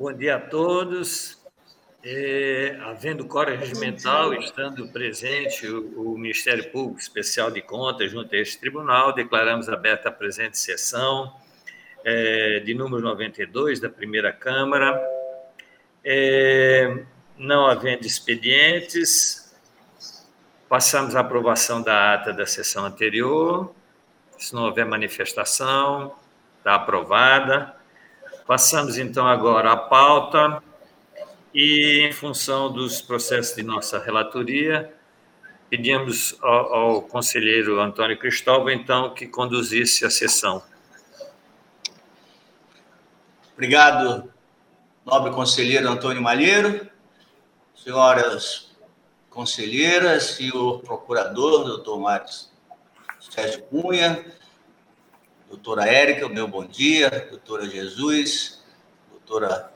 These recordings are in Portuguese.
Bom dia a todos. É, havendo código regimental, estando presente o, o, Ministério Público Especial de Contas junto a este tribunal, declaramos aberta a presente sessão é, de número 92 da primeira Câmara. É, não havendo expedientes, passamos à aprovação da ata da sessão anterior. Se não houver manifestação, está aprovada. Passamos então agora à pauta e, em função dos processos de nossa relatoria, pedimos ao, ao conselheiro Antônio Cristóvão, então, que conduzisse a sessão. Obrigado, nobre conselheiro Antônio Malheiro, senhoras conselheiras, senhor procurador, doutor Marcos Sérgio Cunha, doutora Érica, meu bom dia, doutora Jesus, doutora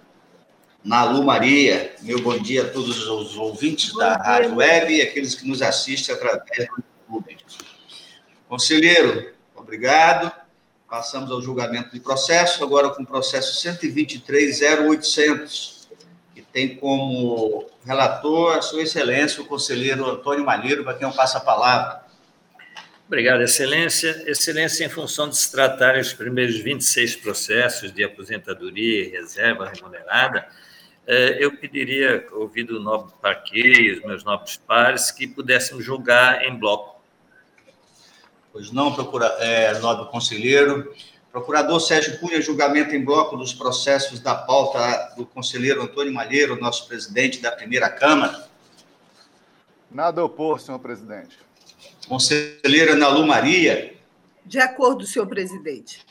Malu Maria, meu bom dia a todos os ouvintes bom da dia, Rádio Web e aqueles que nos assistem através do YouTube. Conselheiro, obrigado. Passamos ao julgamento de processo, agora com o processo 123.0800, que tem como relator a Sua Excelência, o conselheiro Antônio Malheiro, para quem eu passo a palavra. Obrigado, Excelência. Excelência, em função de se tratar os primeiros 26 processos de aposentadoria e reserva remunerada, eh, eu pediria, ouvido o nobre Parquet e os meus nobres pares, que pudéssemos julgar em bloco. Pois não, procura, é, nobre conselheiro. Procurador Sérgio Cunha, julgamento em bloco dos processos da pauta do conselheiro Antônio Malheiro, nosso presidente da primeira Câmara. Nada a opor, senhor presidente. Conselheira Nalu Maria. De acordo, senhor presidente.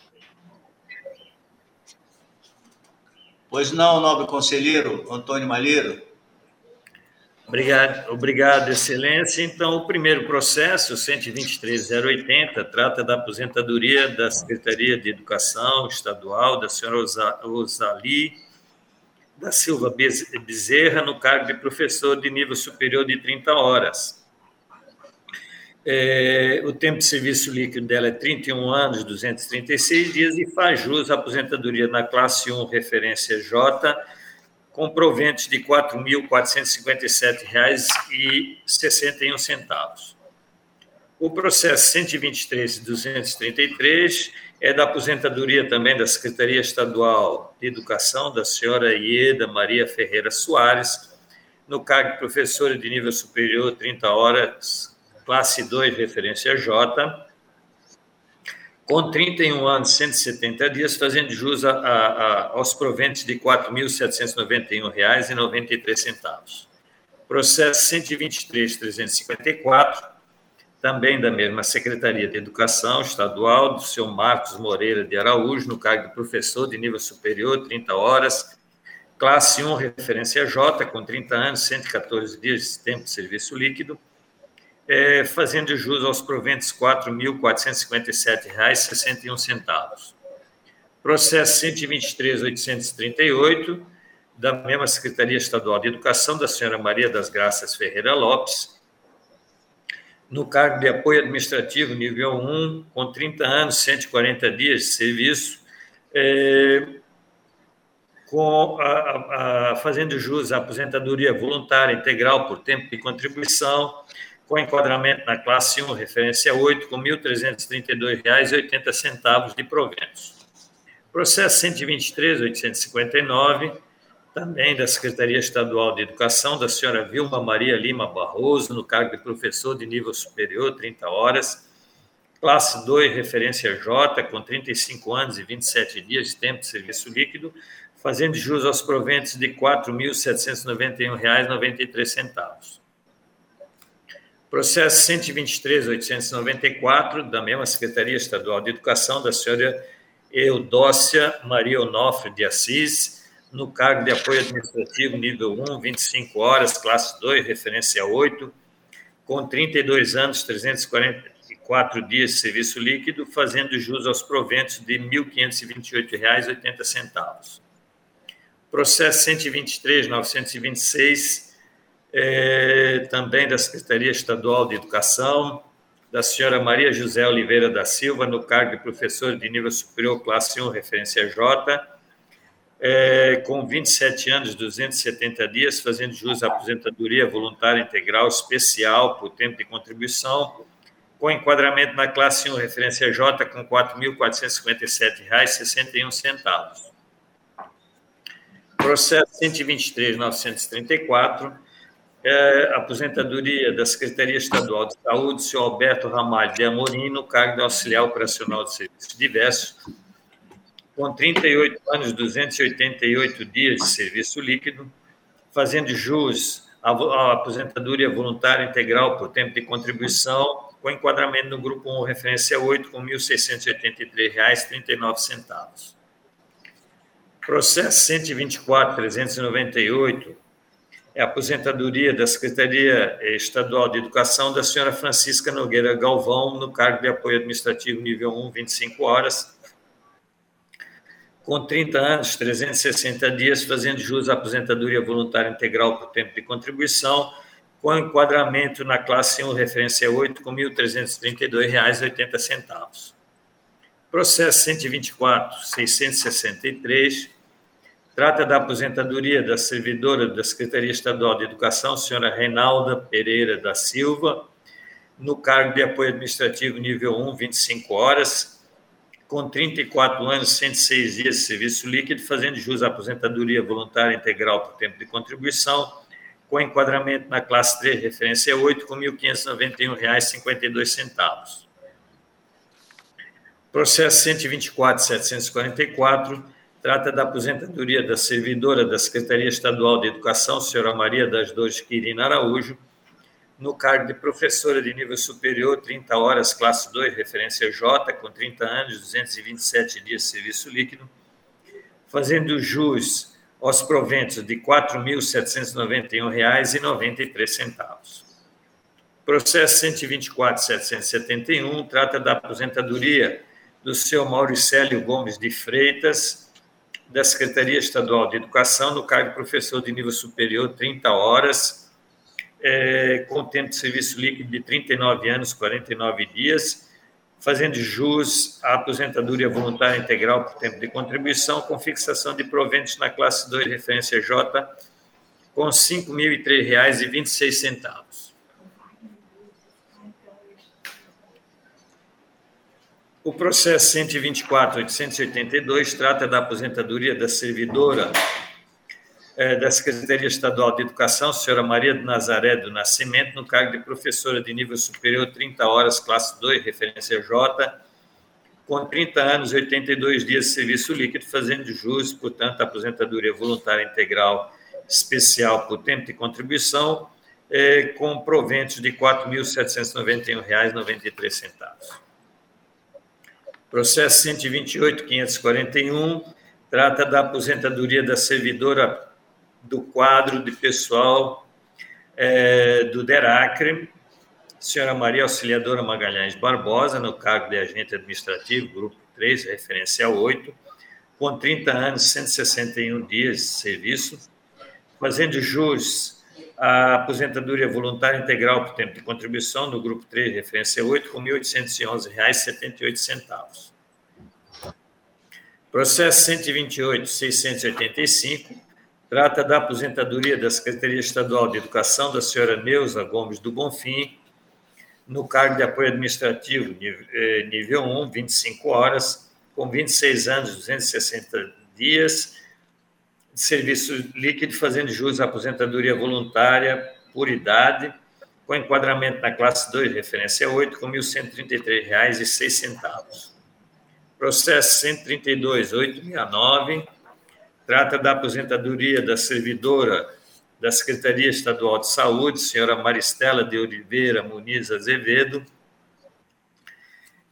Pois não, nobre conselheiro Antônio Malheiro. Obrigado, obrigado, Excelência. Então, o primeiro processo, 123.080, trata da aposentadoria da Secretaria de Educação Estadual da senhora Osali da Silva Bezerra, no cargo de professor de nível superior de 30 horas. É, o tempo de serviço líquido dela é 31 anos, 236 dias e faz jus à aposentadoria na classe 1, referência J, com proventos de R$ 4.457,61. O processo 123.233 é da aposentadoria também da Secretaria Estadual de Educação, da senhora Ieda Maria Ferreira Soares, no cargo de professora de nível superior, 30 horas, classe 2, referência J, com 31 anos, 170 dias, fazendo jus a, a, aos proventes de R$ 4.791,93. Processo 123.354, também da mesma Secretaria de Educação Estadual, do senhor Marcos Moreira de Araújo, no cargo de professor de nível superior, 30 horas, classe 1, referência J, com 30 anos, 114 dias de tempo de serviço líquido, é, fazendo jus aos proventos R$ 4.457,61. Processo 123.838, da mesma Secretaria Estadual de Educação, da senhora Maria das Graças Ferreira Lopes, no cargo de apoio administrativo nível 1, com 30 anos, 140 dias de serviço, é, com a, a, a, fazendo jus à aposentadoria voluntária integral por tempo de contribuição, com enquadramento na classe 1, referência 8, com R$ 1.332,80 de proventos. Processo 123.859, também da Secretaria Estadual de Educação, da senhora Vilma Maria Lima Barroso, no cargo de professor de nível superior, 30 horas, classe 2, referência J, com 35 anos e 27 dias de tempo de serviço líquido, fazendo jus aos proventos de R$ 4.791,93. Processo 123.894, da mesma Secretaria Estadual de Educação, da senhora Eudócia Maria Onofre de Assis, no cargo de apoio administrativo nível 1, 25 horas, classe 2, referência 8, com 32 anos, 344 dias de serviço líquido, fazendo jus aos proventos de R$ 1.528,80. Processo 123.926, é, também da Secretaria Estadual de Educação, da senhora Maria José Oliveira da Silva, no cargo de professor de nível superior, classe 1, referência J, é, com 27 anos, 270 dias, fazendo jus à aposentadoria voluntária integral especial por tempo de contribuição, com enquadramento na classe 1, referência J, com R$ 4.457,61. Processo 123.934, é, aposentadoria da Secretaria Estadual de Saúde, senhor Alberto Ramalho de Amorim, no cargo de auxiliar operacional de serviços diversos, com 38 anos, 288 dias de serviço líquido, fazendo jus à aposentadoria voluntária integral por tempo de contribuição, com enquadramento no grupo 1, referência 8, com R$ 1.683,39. Processo 124.398 é a aposentadoria da Secretaria Estadual de Educação da senhora Francisca Nogueira Galvão, no cargo de apoio administrativo nível 1, 25 horas, com 30 anos, 360 dias, fazendo jus à aposentadoria voluntária integral por tempo de contribuição, com enquadramento na classe 1, referência 8, com R$ 1.332,80. Processo 124, 663, trata da aposentadoria da servidora da Secretaria Estadual de Educação, senhora Reinalda Pereira da Silva, no cargo de apoio administrativo nível 1, 25 horas, com 34 anos, 106 dias de serviço líquido, fazendo jus à aposentadoria voluntária integral por tempo de contribuição, com enquadramento na classe 3, referência 8, com R$ 1.591,52. Processo 124.744 trata da aposentadoria da servidora da Secretaria Estadual de Educação, senhora Maria das Dores Quirina Araújo, no cargo de professora de nível superior, 30 horas, classe 2, referência J, com 30 anos, 227 dias de serviço líquido, fazendo jus aos proventos de R$ 4.791,93. Processo 124.771 trata da aposentadoria do senhor Mauricélio Gomes de Freitas, da Secretaria Estadual de Educação, no cargo de professor de nível superior, 30 horas, é, com tempo de serviço líquido de 39 anos, 49 dias, fazendo jus à aposentadoria voluntária integral por tempo de contribuição, com fixação de proventos na classe 2, referência J, com R$ 5.003,26. O processo 124.882 trata da aposentadoria da servidora é, da Secretaria Estadual de Educação, senhora Maria do Nazaré do Nascimento, no cargo de professora de nível superior, 30 horas, classe 2, referência J, com 30 anos e 82 dias de serviço líquido, fazendo jus, portanto, a aposentadoria voluntária integral especial por tempo de contribuição, é, com proventos de R$ 4.791,93. Processo 128.541 trata da aposentadoria da servidora do quadro de pessoal é, do DERACRE, senhora Maria Auxiliadora Magalhães Barbosa, no cargo de agente administrativo, grupo 3, referencial 8, com 30 anos, 161 dias de serviço, fazendo jus à aposentadoria voluntária integral por tempo de contribuição no grupo 3, referência 8, com R$ 1.811,78. Processo 128.685 trata da aposentadoria da Secretaria Estadual de Educação da senhora Neuza Gomes do Bonfim, no cargo de apoio administrativo nível 1, 25 horas, com 26 anos, 260 dias, serviço líquido, fazendo jus à aposentadoria voluntária por idade, com enquadramento na classe 2, referência 8, com R$ 1.133,06. Processo 132.869 trata da aposentadoria da servidora da Secretaria Estadual de Saúde, senhora Maristela de Oliveira Muniz Azevedo,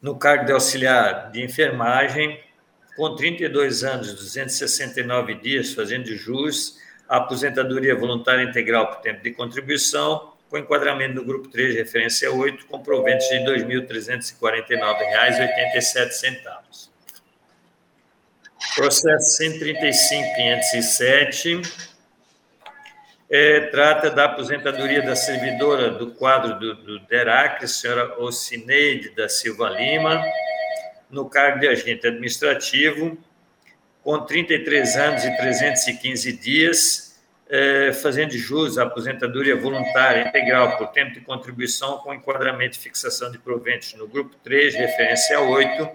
no cargo de auxiliar de enfermagem, com 32 anos, 269 dias, fazendo jus à aposentadoria voluntária integral por tempo de contribuição, com enquadramento no grupo 3, referência 8, com proventos de R$ 2.349,87. Processo 135.507 é, trata da aposentadoria da servidora do quadro do, do DERAC, senhora Ocineide da Silva Lima, no cargo de agente administrativo, com 33 anos e 315 dias, eh, fazendo jus à aposentadoria voluntária integral por tempo de contribuição com enquadramento e fixação de proventos no grupo 3, referência 8,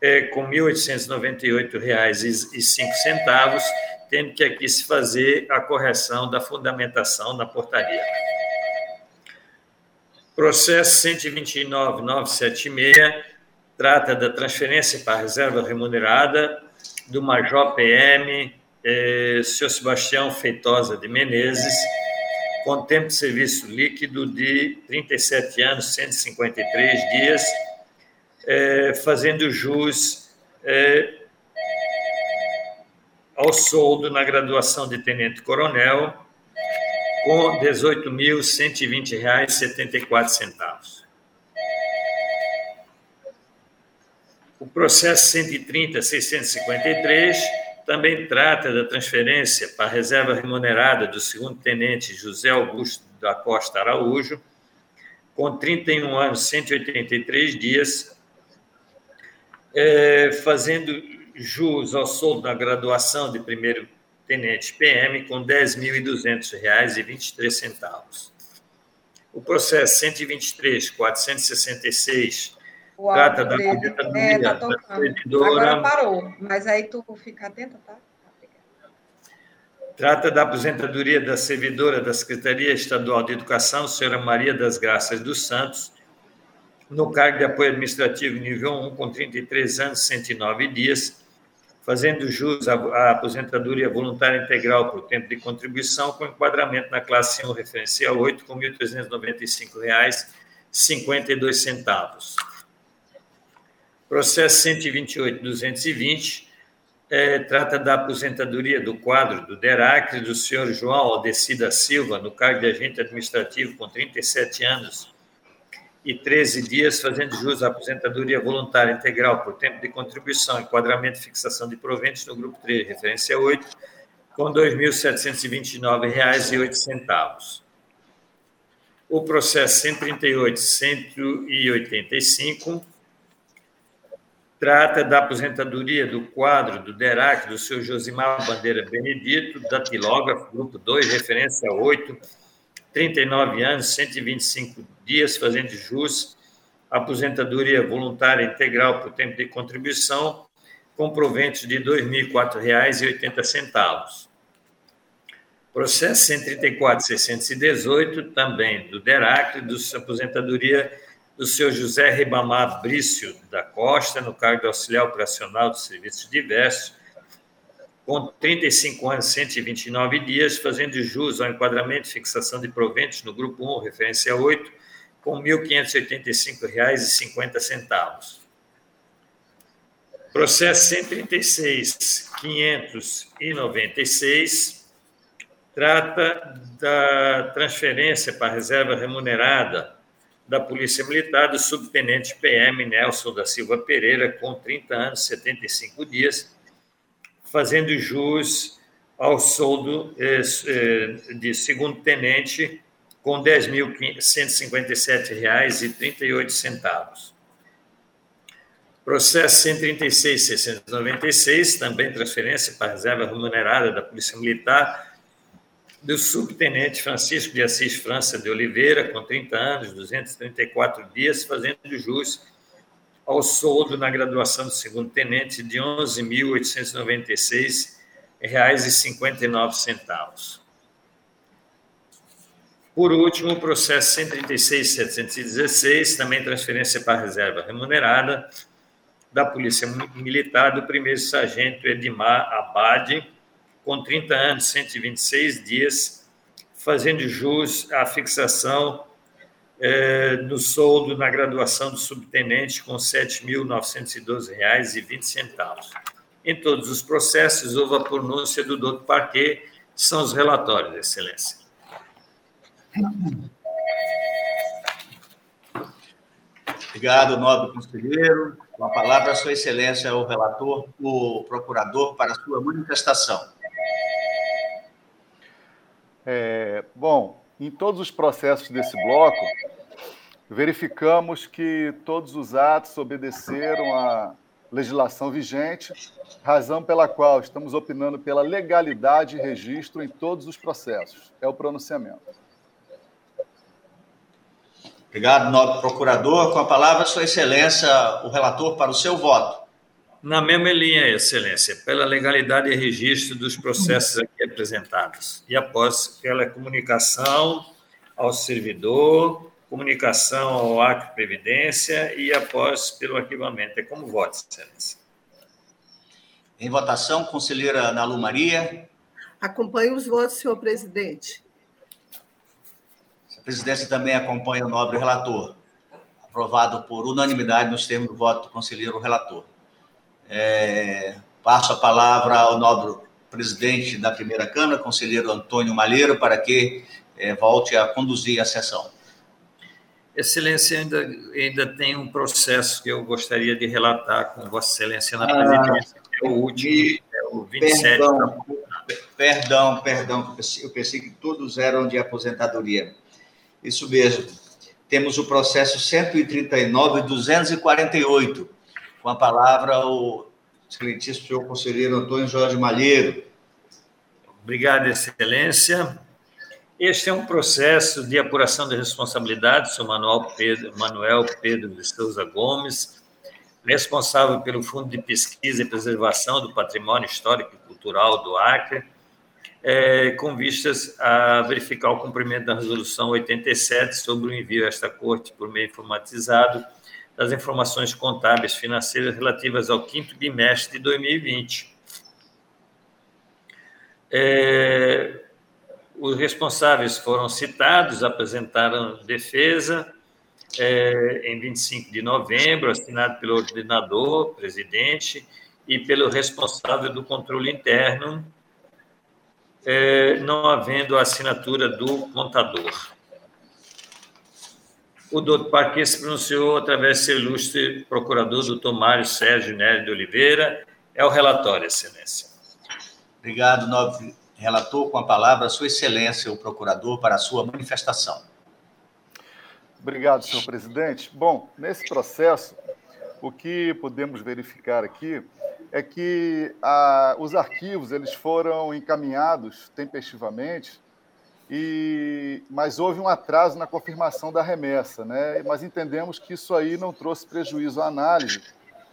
eh, com R$ 1.898,05, tendo que aqui se fazer a correção da fundamentação na portaria. Processo 129.976 trata da transferência para a reserva remunerada do Major PM, eh, Sr. Sebastião Feitosa de Menezes, com tempo de serviço líquido de 37 anos, 153 dias, eh, fazendo jus eh, ao soldo na graduação de tenente-coronel, com R$ 18.120,74. O processo 130.653 também trata da transferência para a reserva remunerada do segundo tenente José Augusto da Costa Araújo, com 31 anos, 183 dias, é, fazendo jus ao soldo da graduação de primeiro tenente PM com R$ 10.200,23. O processo 123.466 o trata da aposentadoria é, tá da servidora... Agora parou, mas aí tu fica atenta, tá? Trata da aposentadoria da servidora da Secretaria Estadual de Educação, senhora Maria das Graças dos Santos, no cargo de apoio administrativo nível 1, com 33 anos, 109 dias, fazendo jus à aposentadoria voluntária integral por tempo de contribuição, com enquadramento na classe 1, referência 8, com R$ 1.395,52. Processo 128.220 é, trata da aposentadoria do quadro do DERACRE do senhor João Aldecida Silva, no cargo de agente administrativo, com 37 anos e 13 dias, fazendo jus à aposentadoria voluntária integral por tempo de contribuição, enquadramento e fixação de proventos no grupo 3, referência 8, com R$ 2.729,08. O processo 138.185 trata da aposentadoria do quadro do DERAC do seu Josimar Bandeira Benedito, datilógrafo, grupo 2, referência 8, 39 anos, 125 dias, fazendo jus, aposentadoria voluntária integral por tempo de contribuição, com proventos de R$ 2.004,80. Processo 134.618, também do DERAC, do aposentadoria do senhor José Ribamar Brício da Costa, no cargo de auxiliar operacional dos serviços diversos, com 35 anos e 129 dias, fazendo jus ao enquadramento e fixação de proventos no Grupo 1, referência 8, com R$ 1.585,50. Processo 136.596 trata da transferência para reserva remunerada da Polícia Militar do subtenente PM Nelson da Silva Pereira, com 30 anos e 75 dias, fazendo jus ao soldo eh, eh, de segundo tenente com R$ 10.157,38. Processo 136.696, também transferência para reserva remunerada da Polícia Militar do subtenente Francisco de Assis França de Oliveira, com 30 anos, 234 dias, fazendo jus ao soldo na graduação do segundo tenente de R$ 11.896,59. Por último, o processo 136.716, também transferência para reserva remunerada da Polícia Militar do primeiro sargento Edmar Abade, com 30 anos, 126 dias, fazendo jus à fixação é, do soldo na graduação do subtenente com R$ 7.912,20. Em todos os processos, houve a pronúncia do doutor Parquet, são os relatórios, Excelência. Obrigado, nobre conselheiro. Com a palavra, Sua Excelência, o relator, o procurador, para a sua manifestação. É, bom, em todos os processos desse bloco, verificamos que todos os atos obedeceram a, legislação vigente, razão pela qual estamos opinando pela legalidade e registro em todos os processos. É o pronunciamento. Obrigado, nobre procurador. Com a palavra, Sua Excelência, o relator, para o seu voto. Na mesma linha, Excelência, pela legalidade e registro dos processos aqui apresentados. E após pela comunicação ao servidor, comunicação ao acto de previdência e após pelo arquivamento. É como voto, Excelência. Em votação, conselheira Ana Lu Maria. Acompanho os votos, senhor presidente. A presidência também acompanha o nobre relator. Aprovado por unanimidade nos termos do voto do conselheiro relator. É, passo a palavra ao nobre presidente da primeira Câmara, conselheiro Antônio Malheiro, para que é, volte a conduzir a sessão. Excelência, ainda, ainda tem um processo que eu gostaria de relatar com Vossa Excelência na ah, presidência, é o último, é o 27. Perdão, perdão, perdão, eu pensei que todos eram de aposentadoria. Isso mesmo. Temos o processo 139-248, com a palavra o excelentíssimo senhor conselheiro Antônio Jorge Malheiro. Obrigado, Excelência. Este é um processo de apuração de responsabilidade, sou Manuel Pedro, Manuel Pedro de Souza Gomes, responsável pelo Fundo de Pesquisa e Preservação do Patrimônio Histórico e Cultural do Acre, é, com vistas a verificar o cumprimento da Resolução 87 sobre o envio a esta Corte por meio informatizado das informações contábeis financeiras relativas ao quinto bimestre de 2020. É, os responsáveis foram citados, apresentaram defesa é, em 25 de novembro, assinado pelo ordenador, presidente, e pelo responsável do controle interno, é, não havendo assinatura do contador. O doutor Parque se pronunciou através do seu ilustre procurador, doutor Mário Sérgio Nery de Oliveira. É o relatório, Excelência. Obrigado, nobre relator. Com a palavra, Sua Excelência, o procurador, para a sua manifestação. Obrigado, senhor presidente. Bom, nesse processo, o que podemos verificar aqui é que ah, os arquivos eles foram encaminhados tempestivamente e, mas houve um atraso na confirmação da remessa, né? mas entendemos que isso aí não trouxe prejuízo à análise,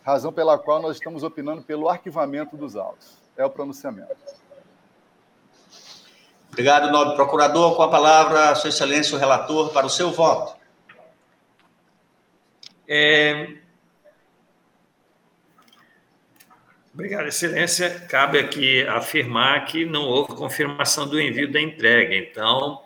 razão pela qual nós estamos opinando pelo arquivamento dos autos. É o pronunciamento. Obrigado, nobre procurador. Com a palavra, Sua Excelência, o relator, para o seu voto. É, Obrigado, Excelência. Cabe aqui afirmar que não houve confirmação do envio da entrega, então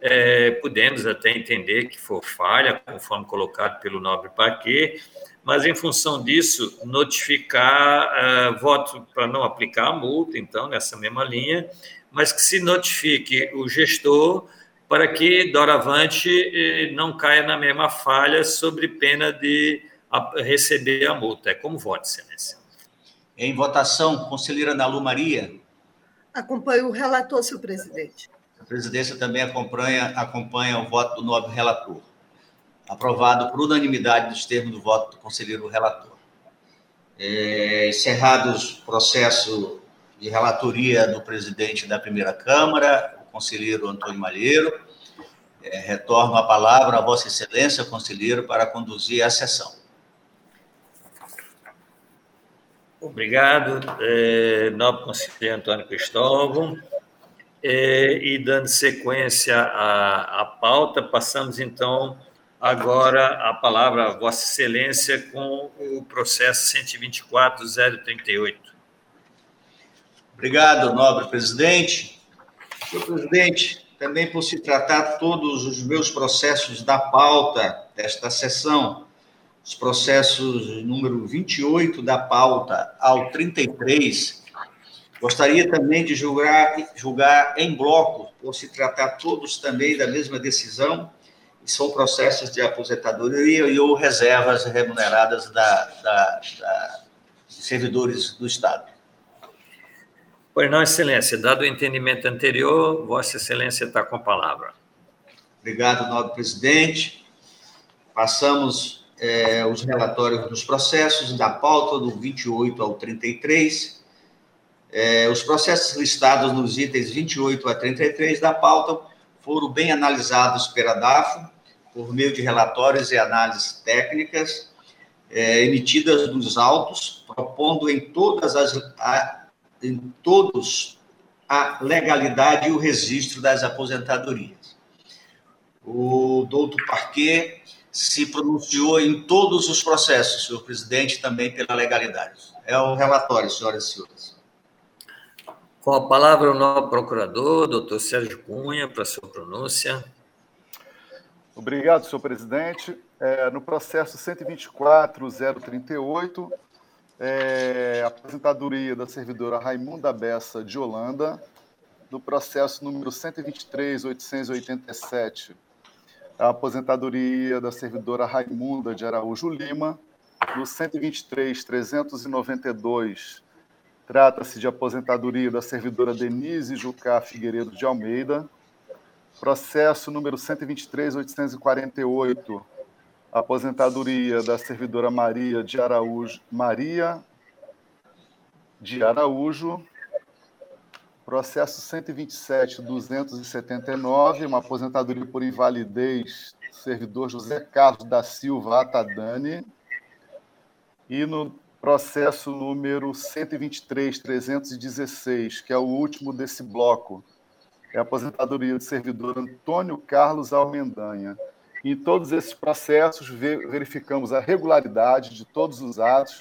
é, podemos até entender que for falha, conforme colocado pelo nobre Paquet, mas em função disso, notificar uh, voto para não aplicar a multa, então, nessa mesma linha, mas que se notifique o gestor para que, doravante, eh, não caia na mesma falha sobre pena de receber a multa. É como voto, Excelência. Em votação, conselheira Nalu Maria. Acompanho o relator, senhor presidente. A presidência também acompanha, acompanha o voto do nobre relator. Aprovado por unanimidade dos termos do voto do conselheiro relator. É, encerrados o processo de relatoria do presidente da primeira Câmara, o conselheiro Antônio Malheiro, é, retorno a palavra a Vossa Excelência, conselheiro, para conduzir a sessão. Obrigado, é, nobre conselheiro Antônio Cristóvão. É, e dando sequência à, à pauta, passamos então agora a palavra a Vossa Excelência com o processo 124.038. Obrigado, nobre presidente. Senhor presidente, também por se tratar todos os meus processos da pauta desta sessão, os processos número 28 da pauta ao 33, gostaria também de julgar, julgar em bloco, por se tratar todos também da mesma decisão, são processos de aposentadoria e ou reservas remuneradas da, da, da servidores do Estado. Pois não, Excelência. Dado o entendimento anterior, Vossa Excelência está com a palavra. Obrigado, nobre presidente. Passamos é, os relatórios dos processos da pauta do 28 ao 33. É, os processos listados nos itens 28 a 33 da pauta foram bem analisados pela DAFO, por meio de relatórios e análises técnicas é, emitidas nos autos, propondo em todas as a, em todos a legalidade e o registro das aposentadorias. O doutor Parquet se pronunciou em todos os processos, senhor presidente, também pela legalidade. É o relatório, senhoras e senhores. Com a palavra o novo procurador, doutor Sérgio Cunha, para a sua pronúncia. Obrigado, senhor presidente. É, no processo 124.038, é, aposentadoria da servidora Raimunda Bessa de Holanda, no processo número 123.887, a aposentadoria da servidora Raimunda de Araújo Lima, no 123.392, trata-se de aposentadoria da servidora Denise Jucá Figueiredo de Almeida, Processo número 123.848, aposentadoria da servidora Maria de Araújo, Maria de Araújo. Processo 127.279, uma aposentadoria por invalidez, servidor José Carlos da Silva Atadani. E no processo número 123.316, que é o último desse bloco, é a aposentadoria do servidor Antônio Carlos Almendanha. Em todos esses processos, verificamos a regularidade de todos os atos,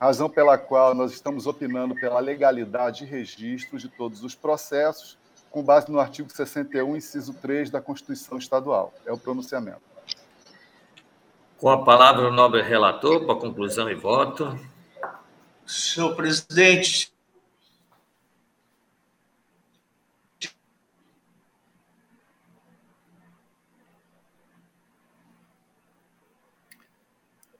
razão pela qual nós estamos opinando pela legalidade e registro de todos os processos, com base no artigo 61, inciso 3 da Constituição Estadual. É o pronunciamento. Com a palavra o nobre relator, para conclusão e voto. Senhor presidente,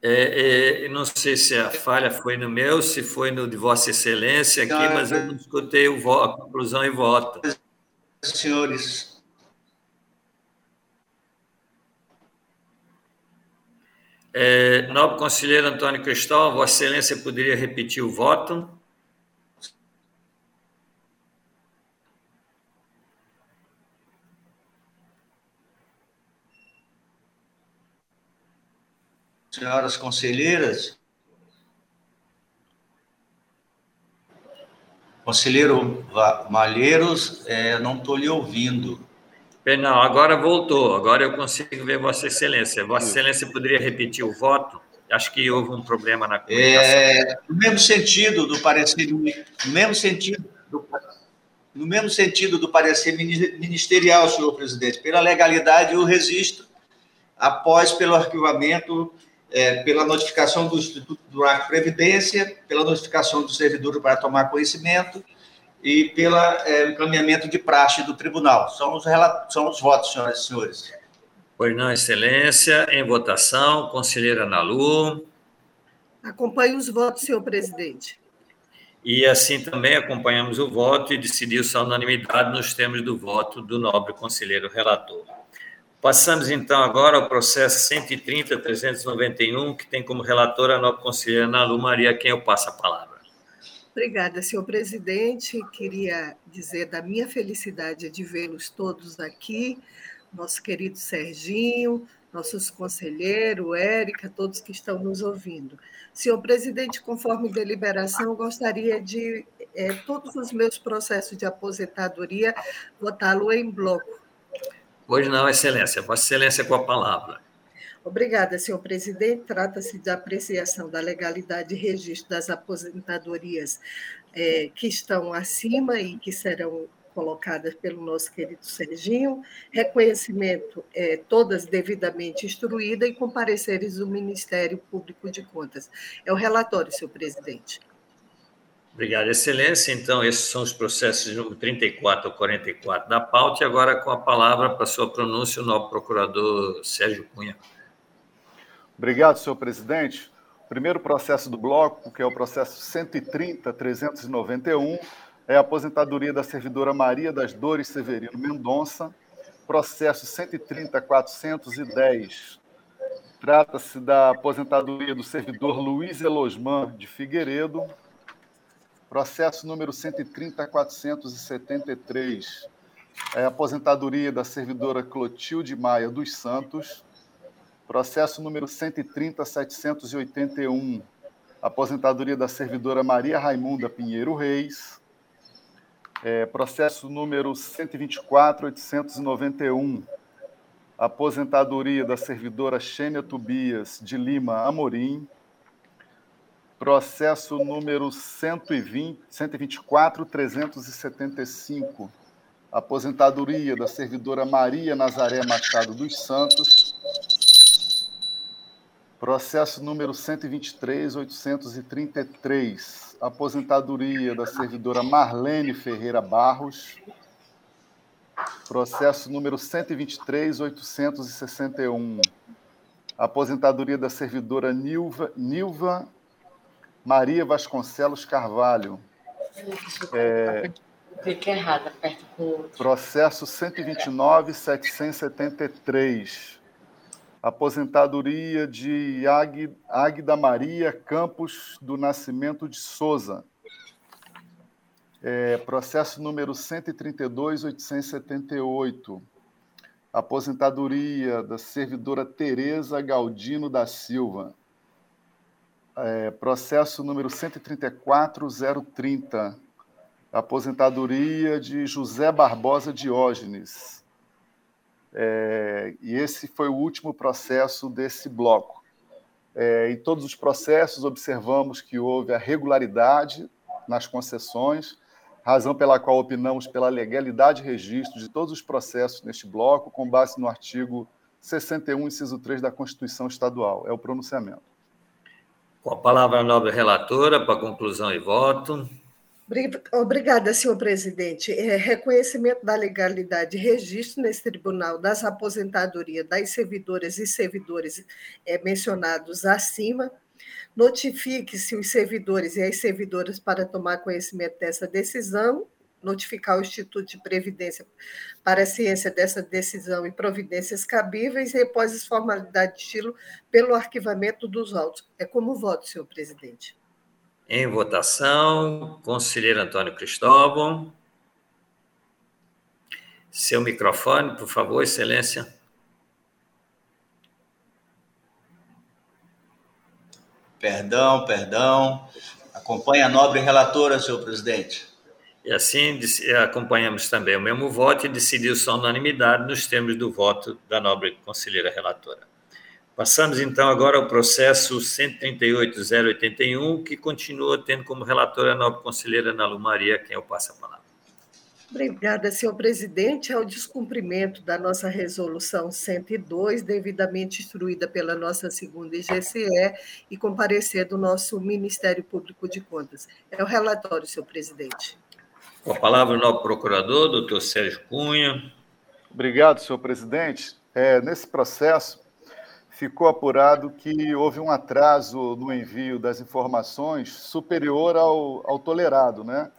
É, é, não sei se a falha foi no meu, se foi no de Vossa Excelência aqui, mas eu não escutei o voto, a conclusão e voto. Senhores. É, nobre conselheiro Antônio Cristóvão, Vossa Excelência poderia repetir o voto? Senhoras conselheiras, conselheiro Malheiros, é, não estou lhe ouvindo. Não, agora voltou, agora eu consigo ver Vossa Excelência. Vossa Excelência poderia repetir o voto? Acho que houve um problema na comunicação. É, no mesmo sentido do parecer, no mesmo sentido do, no mesmo sentido do parecer ministerial, senhor presidente, pela legalidade e o registro, após pelo arquivamento é, pela notificação do Instituto do Ar Previdência, pela notificação do servidor para tomar conhecimento e pelo é, encaminhamento de praxe do tribunal. São os, são os votos, senhoras e senhores. Pois não, Excelência. Em votação, conselheira Nalu. Acompanhe os votos, senhor presidente. E assim também acompanhamos o voto e decidiu-se a unanimidade nos termos do voto do nobre conselheiro relator. Passamos então agora ao processo 130.391, que tem como relatora a nova conselheira Nalu Maria, a quem eu passo a palavra. Obrigada, senhor presidente. Queria dizer da minha felicidade de vê-los todos aqui, nosso querido Serginho, nossos conselheiros, Érica, todos que estão nos ouvindo. Senhor presidente, conforme deliberação, gostaria de é, todos os meus processos de aposentadoria votá-lo em bloco Pois não, Excelência. Vossa Excelência com a palavra. Obrigada, senhor presidente. Trata-se da apreciação da legalidade e registro das aposentadorias é, que estão acima e que serão colocadas pelo nosso querido Serginho, reconhecimento é, todas devidamente instruídas e com pareceres do Ministério Público de Contas. É o relatório, senhor presidente. Obrigado, Excelência. Então, esses são os processos de número 34 ao 44 da pauta. E agora, com a palavra para sua pronúncia, o novo procurador Sérgio Cunha. Obrigado, senhor presidente. O primeiro processo do bloco, que é o processo 130.391, é a aposentadoria da servidora Maria das Dores Severino Mendonça, processo 130.410, Trata-se da aposentadoria do servidor Luiz Elosman de Figueiredo, processo número 130.473, é aposentadoria da servidora Clotilde Maia dos Santos, processo número 130.781, aposentadoria da servidora Maria Raimunda Pinheiro Reis, é, processo número 124.891, aposentadoria da servidora Xênia Tobias de Lima Amorim, processo número 120, 124.375, aposentadoria da servidora Maria Nazaré Machado dos Santos, processo número 123.833, aposentadoria da servidora Marlene Ferreira Barros, Processo número 123.861. Aposentadoria da servidora Nilva, Nilva Maria Vasconcelos Carvalho. É, Clique errado, aperta com o outro. Processo 129.773. Aposentadoria de Águida Maria Campos do Nascimento de Souza. É, processo número 132.878. Aposentadoria da servidora Tereza Galdino da Silva. É, processo número 134.030. Aposentadoria de José Barbosa Diógenes. É, e esse foi o último processo desse bloco. É, em todos os processos, observamos que houve a regularidade nas concessões, razão pela qual opinamos pela legalidade e registro de todos os processos neste bloco, com base no artigo 61, inciso 3 da Constituição Estadual. É o pronunciamento. Com a palavra a nobre relatora, para conclusão e voto. Obrigada, senhor presidente. É, reconhecimento da legalidade e registro nesse tribunal das aposentadorias das servidoras e servidores é, mencionados acima, notifique-se os servidores e as servidoras para tomar conhecimento dessa decisão, notificar o Instituto de Previdência para a ciência dessa decisão e providências cabíveis e após as formalidades de estilo pelo arquivamento dos autos. É como voto, senhor presidente. Em votação, conselheiro Antônio Cristóvão. Seu microfone, por favor, excelência. Perdão, perdão. Acompanha a nobre relatora, senhor presidente. E assim acompanhamos também o mesmo voto e decidiu-se a unanimidade nos termos do voto da nobre conselheira relatora. Passamos então agora ao processo 138.081, que continua tendo como relatora a nobre conselheira Ana Lu Maria, quem eu passo a palavra. Obrigada, senhor presidente. Ao descumprimento da nossa resolução 102, devidamente instruída pela nossa segunda IGCE e comparecer do nosso Ministério Público de Contas. É o relatório, senhor presidente. Com a palavra o novo procurador, doutor Sérgio Cunha. Obrigado, senhor presidente. É, nesse processo, ficou apurado que houve um atraso no envio das informações superior ao, ao tolerado, né?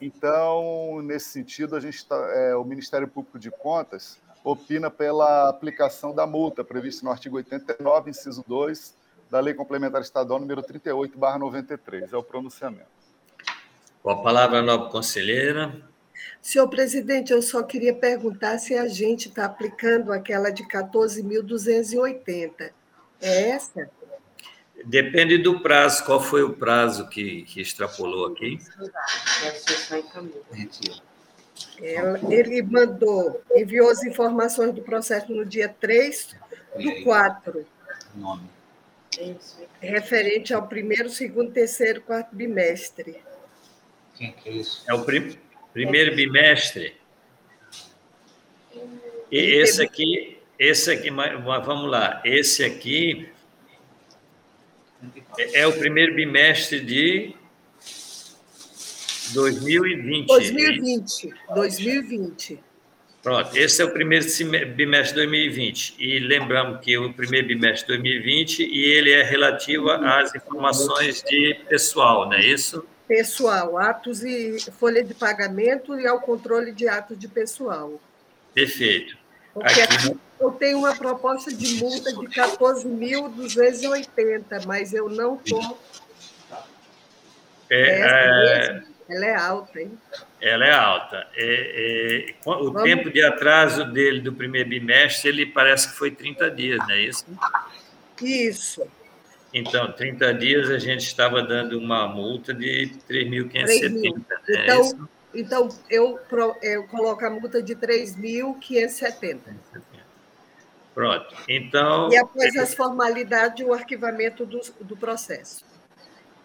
Então, nesse sentido, a gente tá, é, o Ministério Público de Contas opina pela aplicação da multa prevista no artigo 89, inciso 2, da Lei Complementar Estadual número 38/93. É o pronunciamento. Com a palavra, a nova conselheira. Senhor presidente, eu só queria perguntar se a gente está aplicando aquela de 14.280. É essa? Depende do prazo. Qual foi o prazo que, que extrapolou aqui? Ele mandou, enviou as informações do processo no dia 3 do 4. Nome. Referente ao primeiro, segundo, terceiro, quarto bimestre. Quem que é isso? É o prim, primeiro bimestre. E esse aqui, esse aqui, vamos lá, esse aqui é o primeiro bimestre de 2020. 2020. 2020. Pronto, esse é o primeiro bimestre de 2020. E lembramos que o primeiro bimestre de 2020 e ele é relativo às informações de pessoal, não é isso? Pessoal, atos e folha de pagamento e ao controle de atos de pessoal. Perfeito. Porque aqui eu tenho uma proposta de multa de 14.280, mas eu não estou. É, é, ela é alta, hein? Ela é alta. É, é, o Vamos... tempo de atraso dele do primeiro bimestre, ele parece que foi 30 dias, não é isso? Isso. Então, 30 dias a gente estava dando uma multa de 3.570. Né? Então, é então eu, eu coloco a multa de 3.570. Pronto. Então. E após as formalidades, o arquivamento do, do processo.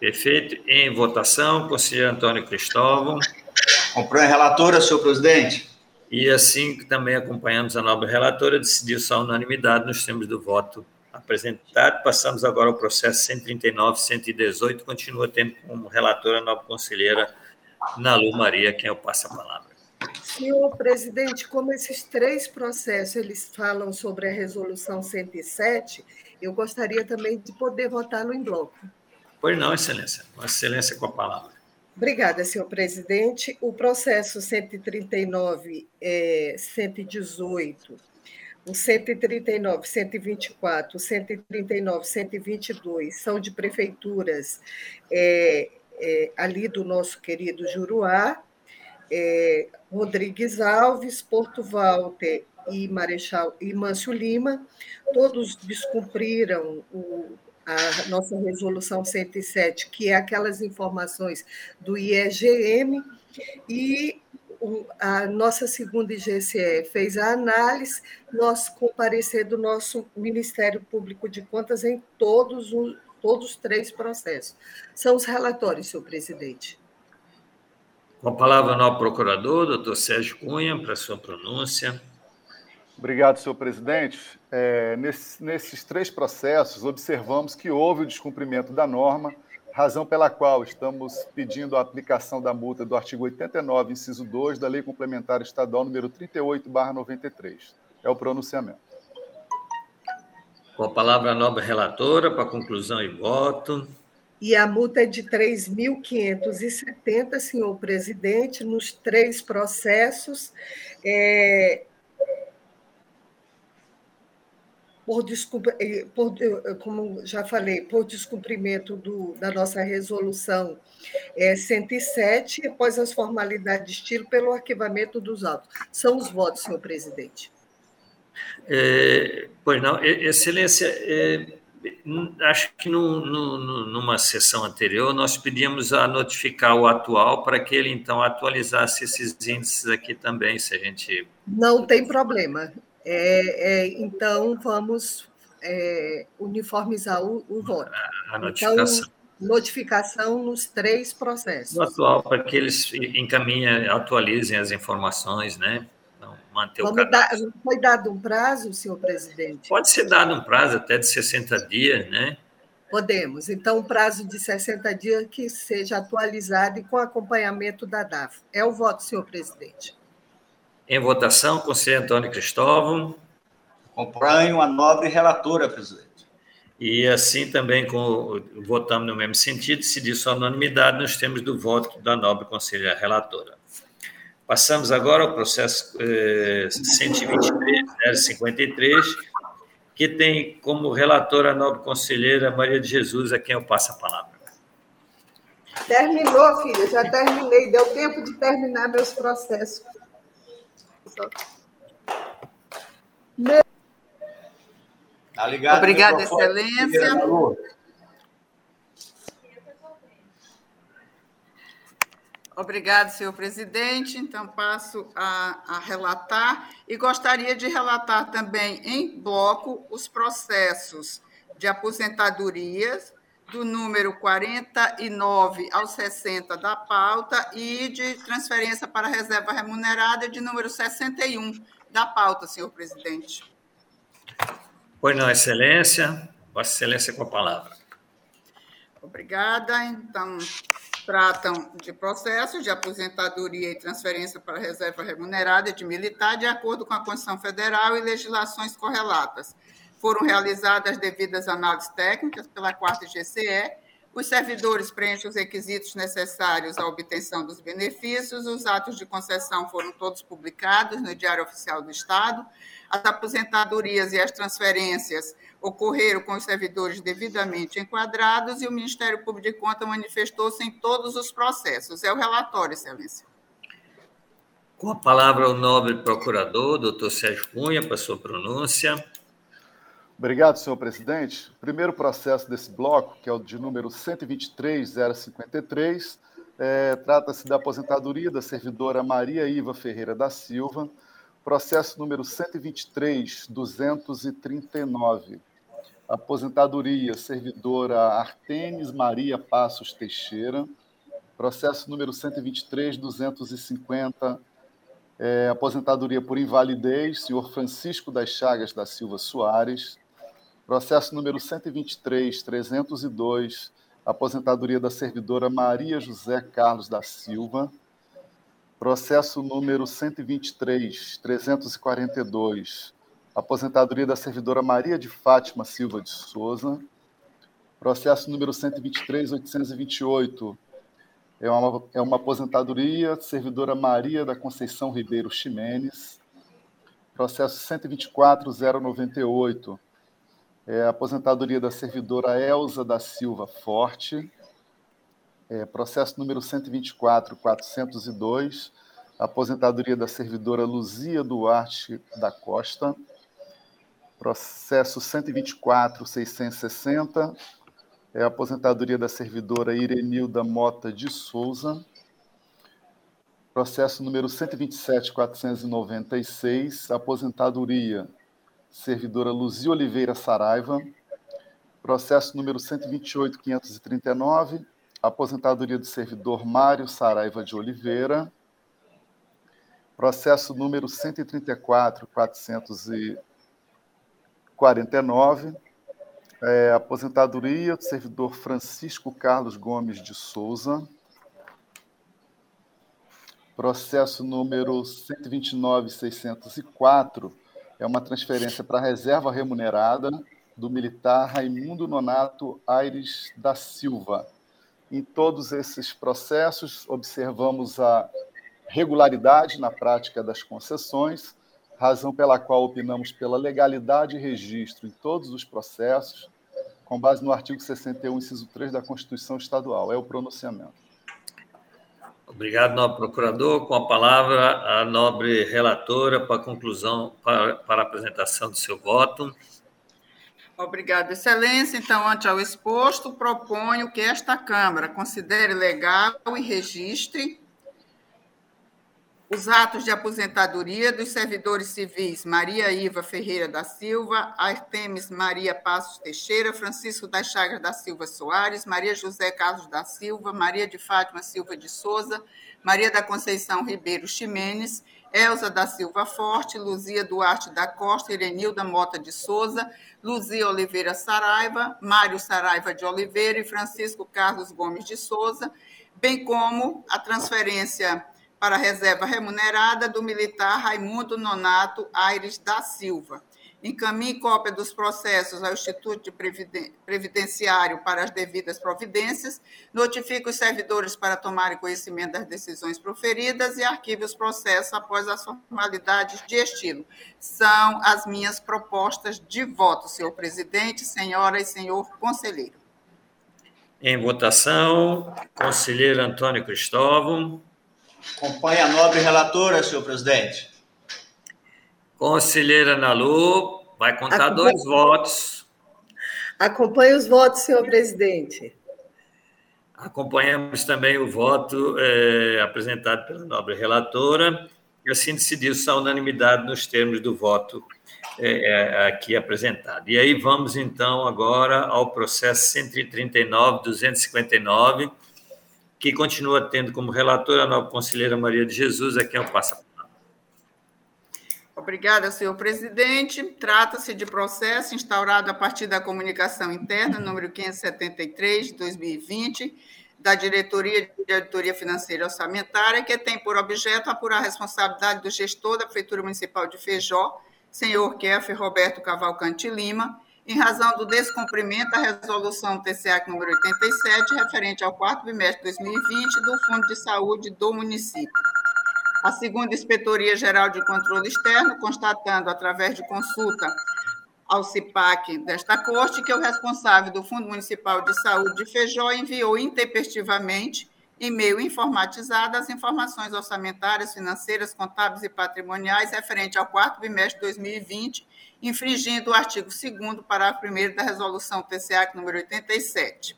Perfeito. Em votação, conselheiro Antônio Cristóvão. Comprou a relatora, senhor presidente. E assim que também acompanhamos a nobre relatora, decidiu-se a unanimidade nos termos do voto apresentado. Passamos agora ao processo 139, 118. Continua tendo como relatora a nobre conselheira Nalu Maria, quem eu passo a palavra. Senhor presidente, como esses três processos eles falam sobre a resolução 107, eu gostaria também de poder votá-lo em bloco. Pois não, excelência. Vossa excelência com a palavra. Obrigada, senhor presidente. O processo 139, é, 118, o 139, 124, o 139, 122 são de prefeituras é, é, ali do nosso querido Juruá, é, Rodrigues Alves, Porto Walter e Marechal e Mâncio Lima, todos descumpriram o, a nossa resolução 107, que é aquelas informações do IEGM, e a nossa segunda IGCE fez a análise, nós comparecer do nosso Ministério Público de Contas em todos os, todos os três processos. São os relatórios, senhor presidente. Com a palavra, o novo procurador, doutor Sérgio Cunha, para sua pronúncia. Obrigado, senhor presidente. É, nesse, nesses três processos, observamos que houve o descumprimento da norma, razão pela qual estamos pedindo a aplicação da multa do artigo 89, inciso 2 da Lei Complementar Estadual número 38/93. É o pronunciamento. Com a palavra a nova relatora para conclusão e voto. E a multa é de 3.570, senhor presidente, nos três processos. É, por, eh, por, eh, como já falei, por descumprimento do, da nossa resolução é, 107, após as formalidades de estilo, pelo arquivamento dos autos. São os votos, senhor presidente. É, pois não, Excelência, é, acho que no, no, numa sessão anterior nós pedimos a notificar o atual para que ele então atualizasse esses índices aqui também, se a gente. Não tem problema. É, é, então, vamos é, uniformizar o, o, voto. A notificação. Então, notificação nos três processos. No atual, para que eles encaminhem, atualizem as informações, né? Então, manter Vamos o dar, Foi dado um prazo, senhor presidente? Pode ser dado um prazo até de 60 dias, né? Podemos. Então, um prazo de 60 dias que seja atualizado e com acompanhamento da DAF. É o voto, senhor presidente. Em votação, conselheiro Antônio Cristóvão. Acompanho a nobre relatora, presidente. E assim também, com, votamos no mesmo sentido, se diz sua unanimidade nos termos do voto da nobre conselheira relatora. Passamos agora ao processo eh, 123.053, que tem como relatora a nobre conselheira Maria de Jesus, a quem eu passo a palavra. Terminou, filha, já terminei. Deu tempo de terminar meus processos. Tá ligado, Obrigada, Excelência. Obrigado, senhor presidente. Então, passo a, a, relatar e gostaria de relatar também em bloco os processos de aposentadorias do número 49 ao 60 da pauta e de transferência para reserva remunerada de número 61 da pauta, senhor presidente. Pois não, Excelência. Vossa Excelência com a palavra. Obrigada. Então, tratam de processos de aposentadoria e transferência para reserva remunerada de militar de acordo com a Constituição Federal e legislações correlatas foram realizadas as devidas análises técnicas pela quarta GCE, os servidores preenchem os requisitos necessários à obtenção dos benefícios, os atos de concessão foram todos publicados no Diário Oficial do Estado, as aposentadorias e as transferências ocorreram com os servidores devidamente enquadrados e o Ministério Público de Contas manifestou-se em todos os processos. É o relatório, Excelência. Com a palavra o nobre procurador, doutor Sérgio Cunha, para sua pronúncia. Obrigado, senhor presidente. O primeiro processo desse bloco, que é o de número 123053, é, trata-se da aposentadoria da servidora Maria Iva Ferreira da Silva, processo número 123239. Aposentadoria servidora Artenes Maria Passos Teixeira, processo número 123250. É, aposentadoria por invalidez, senhor Francisco das Chagas da Silva Soares, Processo número 123, 302, aposentadoria da servidora Maria José Carlos da Silva. Processo número 123, 342, aposentadoria da servidora Maria de Fátima Silva de Souza. Processo número 123, 828, é uma, é uma aposentadoria servidora Maria da Conceição Ribeiro Ximenes. Processo 124, 098, é, aposentadoria da servidora Elza da Silva Forte, é, processo número 124.402, aposentadoria da servidora Luzia Duarte da Costa, processo 124.660, é, aposentadoria da servidora Irenilda Mota de Souza, processo número 127.496, aposentadoria servidora Luzia Oliveira Saraiva, processo número 128.539, aposentadoria do servidor Mário Saraiva de Oliveira, processo número 134.449, é, aposentadoria do servidor Francisco Carlos Gomes de Souza, processo número 129.604, é uma transferência para a reserva remunerada do militar Raimundo Nonato Aires da Silva. Em todos esses processos, observamos a regularidade na prática das concessões, razão pela qual opinamos pela legalidade e registro em todos os processos, com base no artigo 61, inciso 3 da Constituição Estadual. É o pronunciamento. Obrigado, nobre procurador. Com a palavra, a nobre relatora para conclusão, para, para a apresentação do seu voto. Obrigada, Excelência. Então, ante ao exposto, proponho que esta Câmara considere legal e registre os atos de aposentadoria dos servidores civis Maria Iva Ferreira da Silva, Artemis Maria Passos Teixeira, Francisco das Chagas da Silva Soares, Maria José Carlos da Silva, Maria de Fátima Silva de Souza, Maria da Conceição Ribeiro Ximenes, Elza da Silva Forte, Luzia Duarte da Costa, Irenilda Mota de Souza, Luzia Oliveira Saraiva, Mário Saraiva de Oliveira e Francisco Carlos Gomes de Souza, bem como a transferência para a reserva remunerada do militar Raimundo Nonato Aires da Silva. Encaminhe cópia dos processos ao Instituto Previdenciário para as devidas providências, notifique os servidores para tomarem conhecimento das decisões proferidas e arquive os processos após as formalidades de estilo. São as minhas propostas de voto, senhor presidente, senhora e senhor conselheiro. Em votação, conselheiro Antônio Cristóvão. Acompanhe a nobre relatora, senhor presidente. Conselheira Nalu, vai contar Acompanhe... dois votos. Acompanhe os votos, senhor presidente. Acompanhamos também o voto é, apresentado pela nobre relatora, e assim decidiu-se a unanimidade nos termos do voto é, é, aqui apresentado. E aí vamos, então, agora ao processo 139-259, que continua tendo como relatora a nova conselheira Maria de Jesus, a quem eu passo a. Obrigada, senhor presidente. Trata-se de processo instaurado a partir da comunicação interna, número 573, de 2020, da Diretoria de Auditoria Financeira e Orçamentária, que tem por objeto apurar a responsabilidade do gestor da Prefeitura Municipal de Feijó, senhor Keffer Roberto Cavalcante Lima, em razão do descumprimento da resolução TCA número 87, referente ao quarto bimestre de 2020 do Fundo de Saúde do município. A segunda Inspetoria Geral de Controle Externo, constatando, através de consulta ao CIPAC desta corte, que o responsável do Fundo Municipal de Saúde de Feijó enviou intempestivamente e-mail informatizado as informações orçamentárias, financeiras, contábeis e patrimoniais referente ao quarto bimestre de 2020, infringindo o artigo 2 parágrafo 1 da resolução TCA número 87.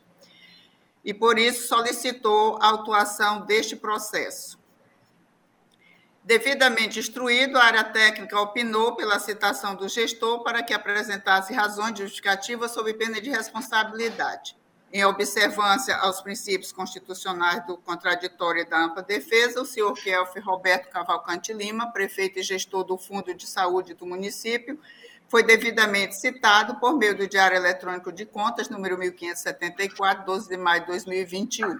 E por isso solicitou a autuação deste processo. Devidamente instruído, a área técnica opinou pela citação do gestor para que apresentasse razões justificativas sob pena de responsabilidade. Em observância aos princípios constitucionais do contraditório e da ampla defesa, o senhor Kelf Roberto Cavalcante Lima, prefeito e gestor do Fundo de Saúde do município, foi devidamente citado por meio do Diário Eletrônico de Contas, número 1574, 12 de maio de 2021.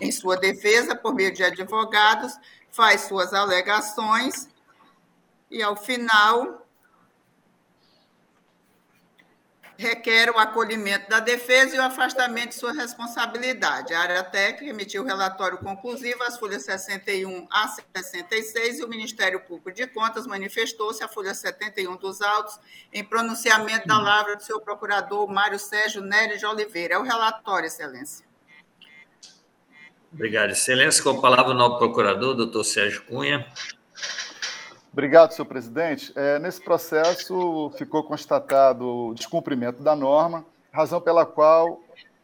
Em sua defesa, por meio de advogados, faz suas alegações e, ao final, requer o acolhimento da defesa e o afastamento de sua responsabilidade. A área técnica emitiu o relatório conclusivo às folhas 61 a 66 e o Ministério Público de Contas manifestou-se à folha 71 dos autos em pronunciamento da palavra do seu procurador Mário Sérgio Nery de Oliveira. É o relatório, excelência. Obrigado, Excelência. Com a palavra o novo procurador, doutor Sérgio Cunha. Obrigado, senhor presidente. É, nesse processo ficou constatado o descumprimento da norma, razão pela qual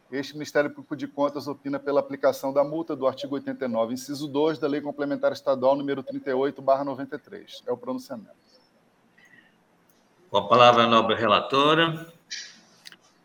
este Ministério Público de Contas opina pela aplicação da multa do artigo 89, inciso 2 da Lei Complementar Estadual número 38/93. É o pronunciamento. Com a palavra a nobre relatora.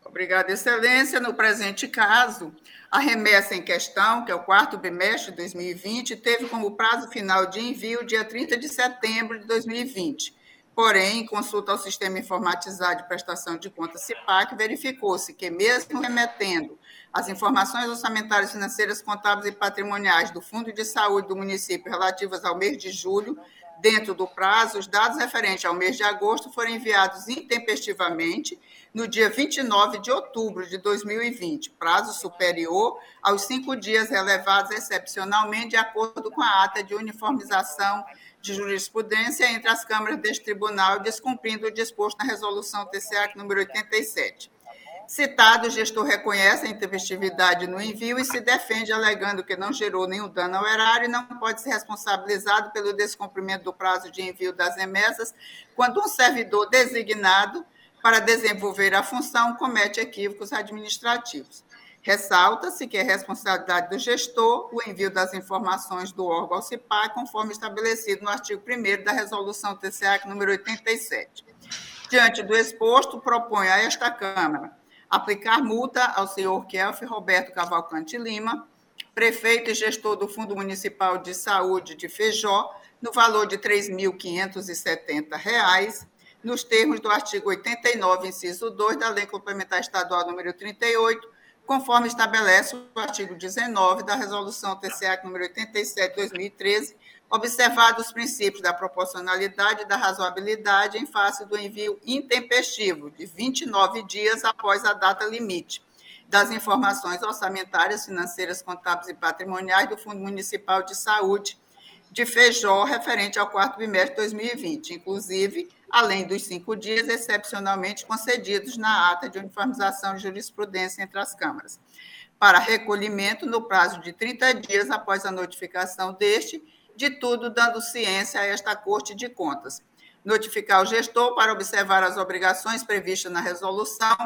Obrigada, excelência. No presente caso, a remessa em questão, que é o quarto bimestre de 2020, teve como prazo final de envio dia 30 de setembro de 2020. Porém, em consulta ao Sistema Informatizado de Prestação de Contas CIPAC, verificou-se que, mesmo remetendo as informações orçamentárias, financeiras, contábeis e patrimoniais do Fundo de Saúde do município relativas ao mês de julho, dentro do prazo, os dados referentes ao mês de agosto foram enviados intempestivamente no dia 29 de outubro de 2020, prazo superior aos cinco dias relevados excepcionalmente de acordo com a ata de uniformização de jurisprudência entre as câmaras deste tribunal, descumprindo o disposto na resolução TCA número 87. Citado, o gestor reconhece a intempestividade no envio e se defende alegando que não gerou nenhum dano ao erário e não pode ser responsabilizado pelo descumprimento do prazo de envio das remessas quando um servidor designado para desenvolver a função comete equívocos administrativos. Ressalta-se que é responsabilidade do gestor o envio das informações do órgão ao CIPAC, conforme estabelecido no artigo 1 da Resolução TCA número 87. Diante do exposto, propõe a esta Câmara aplicar multa ao senhor Kelf Roberto Cavalcante Lima, prefeito e gestor do Fundo Municipal de Saúde de Feijó, no valor de R$ 3.570, nos termos do artigo 89, inciso 2 da Lei Complementar Estadual número 38, conforme estabelece o artigo 19 da Resolução TCA número 87 2013, observados os princípios da proporcionalidade e da razoabilidade em face do envio intempestivo, de 29 dias após a data limite, das informações orçamentárias, financeiras, contábeis e patrimoniais do Fundo Municipal de Saúde de Feijó, referente ao quarto bimestre de 2020, inclusive, além dos cinco dias excepcionalmente concedidos na ata de uniformização de jurisprudência entre as câmaras, para recolhimento no prazo de 30 dias após a notificação deste de tudo dando ciência a esta Corte de Contas. Notificar o gestor para observar as obrigações previstas na resolução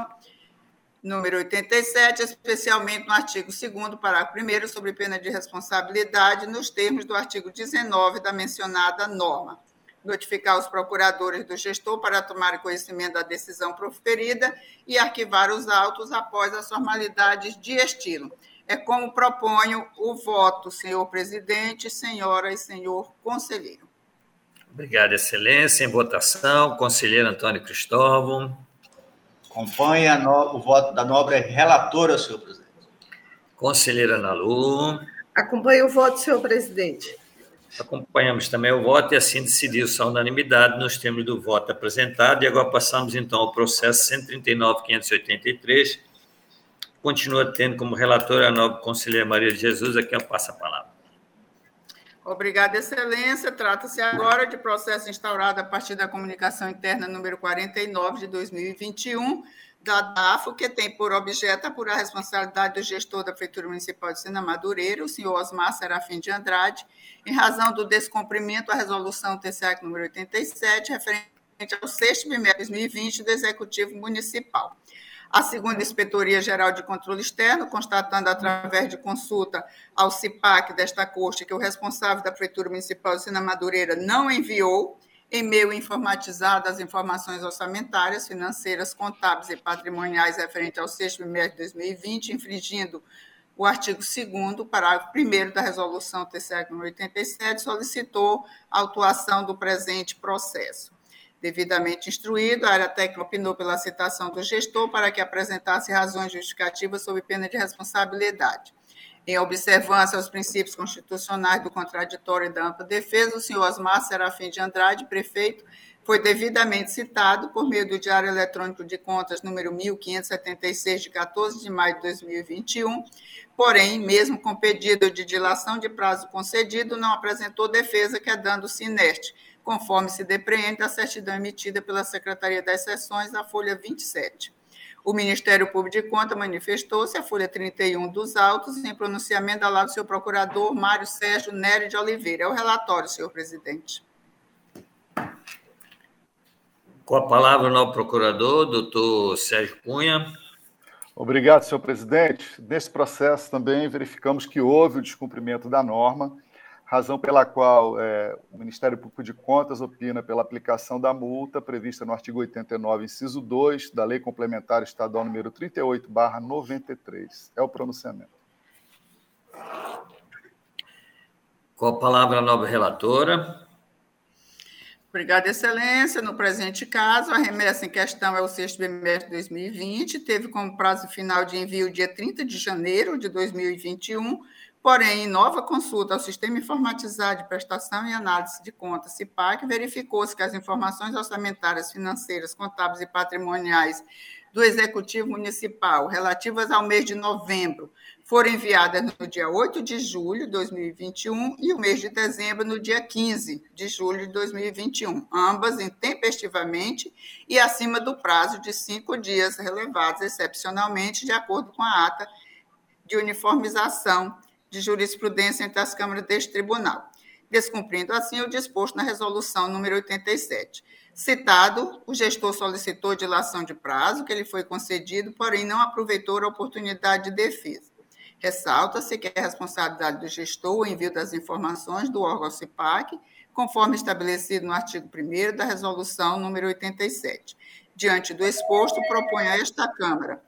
número 87, especialmente no artigo 2 parágrafo 1 sobre pena de responsabilidade, nos termos do artigo 19 da mencionada norma. Notificar os procuradores do gestor para tomar conhecimento da decisão proferida e arquivar os autos após as formalidades de estilo é como proponho o voto, senhor presidente, senhora e senhor conselheiro. Obrigado, Excelência. Em votação, conselheiro Antônio Cristóvão. Acompanha no, o voto da nobre relatora, senhor presidente. Conselheira Ana Lu. Acompanha o voto, senhor presidente. Acompanhamos também o voto e assim decidiu-se a unanimidade nos termos do voto apresentado. E agora passamos então ao processo 139.583. Continua tendo como relatora a nobre conselheira Maria de Jesus, a quem eu passo a palavra. Obrigada, Excelência. Trata-se agora de processo instaurado a partir da comunicação interna número 49 de 2021 da DAFO, que tem por objeto apurar a responsabilidade do gestor da Prefeitura Municipal de Sena Madureira, o senhor Osmar Serafim de Andrade, em razão do descumprimento à resolução TCA número 87, referente ao sexto bimestre de 2020 do Executivo Municipal a segunda Inspetoria Geral de Controle Externo, constatando através de consulta ao CIPAC desta corte que o responsável da Prefeitura Municipal de Sina Madureira não enviou e-mail informatizado as informações orçamentárias, financeiras, contábeis e patrimoniais referentes ao sexto bimestre de 2020, infringindo o artigo 2 parágrafo 1 da resolução TCE 87, solicitou a autuação do presente processo. Devidamente instruído, a área técnica opinou pela citação do gestor para que apresentasse razões justificativas sob pena de responsabilidade. Em observância aos princípios constitucionais do contraditório e da ampla defesa, o senhor Osmar Serafim de Andrade, prefeito, foi devidamente citado por meio do Diário Eletrônico de Contas número 1576 de 14 de maio de 2021, porém, mesmo com pedido de dilação de prazo concedido, não apresentou defesa quedando-se inerte, conforme se depreende da certidão emitida pela Secretaria das Seções, a folha 27. O Ministério Público de Contas manifestou-se, a folha 31 dos autos, em pronunciamento ao lado do seu procurador, Mário Sérgio Nery de Oliveira. É o relatório, senhor presidente. Com a palavra o novo procurador, doutor Sérgio Cunha. Obrigado, senhor presidente. Nesse processo também verificamos que houve o descumprimento da norma razão pela qual é, o Ministério Público de Contas opina pela aplicação da multa prevista no artigo 89, inciso 2 da Lei Complementar Estadual número 38, 93. É o pronunciamento. Com a palavra a nova relatora. Obrigada, Excelência. No presente caso, a remessa em questão é o sexto bimestre de 2020, teve como prazo final de envio dia 30 de janeiro de 2021 Porém, em nova consulta ao Sistema Informatizado de Prestação e Análise de Contas, CIPAC, verificou-se que as informações orçamentárias, financeiras, contábeis e patrimoniais do Executivo Municipal relativas ao mês de novembro foram enviadas no dia 8 de julho de 2021 e o mês de dezembro no dia 15 de julho de 2021, ambas intempestivamente e acima do prazo de cinco dias relevados excepcionalmente de acordo com a ata de uniformização de jurisprudência entre as câmaras deste tribunal, descumprindo assim o disposto na resolução número 87. Citado, o gestor solicitou dilação de prazo, que lhe foi concedido, porém não aproveitou a oportunidade de defesa. Ressalta-se que é responsabilidade do gestor o envio das informações do órgão CIPAC, conforme estabelecido no artigo 1 da resolução número 87. Diante do exposto, propõe a esta Câmara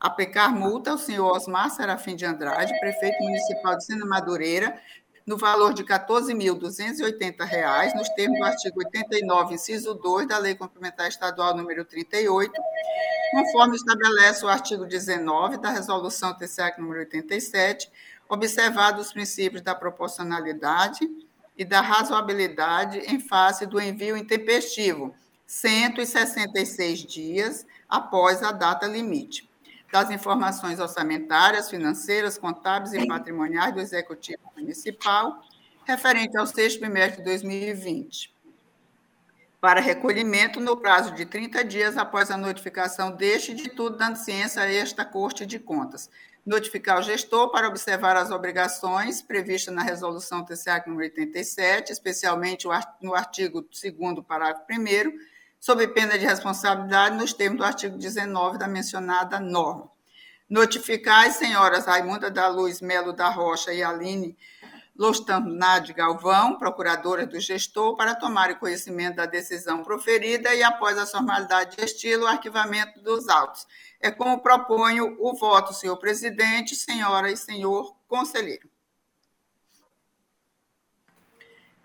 aplicar multa ao senhor Osmar Serafim de Andrade, prefeito municipal de Sena Madureira, no valor de R$ 14.280, nos termos do artigo 89, inciso 2 da Lei Complementar Estadual número 38, conforme estabelece o artigo 19 da Resolução TCA número 87, observados os princípios da proporcionalidade e da razoabilidade em face do envio intempestivo, 166 dias após a data limite das informações orçamentárias, financeiras, contábeis e patrimoniais do Executivo Municipal, referente ao sexto bimestre de 2020, para recolhimento no prazo de 30 dias após a notificação deste de tudo, dando ciência a esta Corte de Contas. Notificar o gestor para observar as obrigações previstas na Resolução TCA número 87, especialmente no artigo 2 parágrafo 1 sob pena de responsabilidade nos termos do artigo 19 da mencionada norma. Notificar as senhoras Raimunda da Luz Melo da Rocha e Aline Lostanade Galvão, procuradora do gestor, para tomarem conhecimento da decisão proferida e, após a formalidade de estilo, o arquivamento dos autos. É como proponho o voto, senhor presidente, senhora e senhor conselheiro.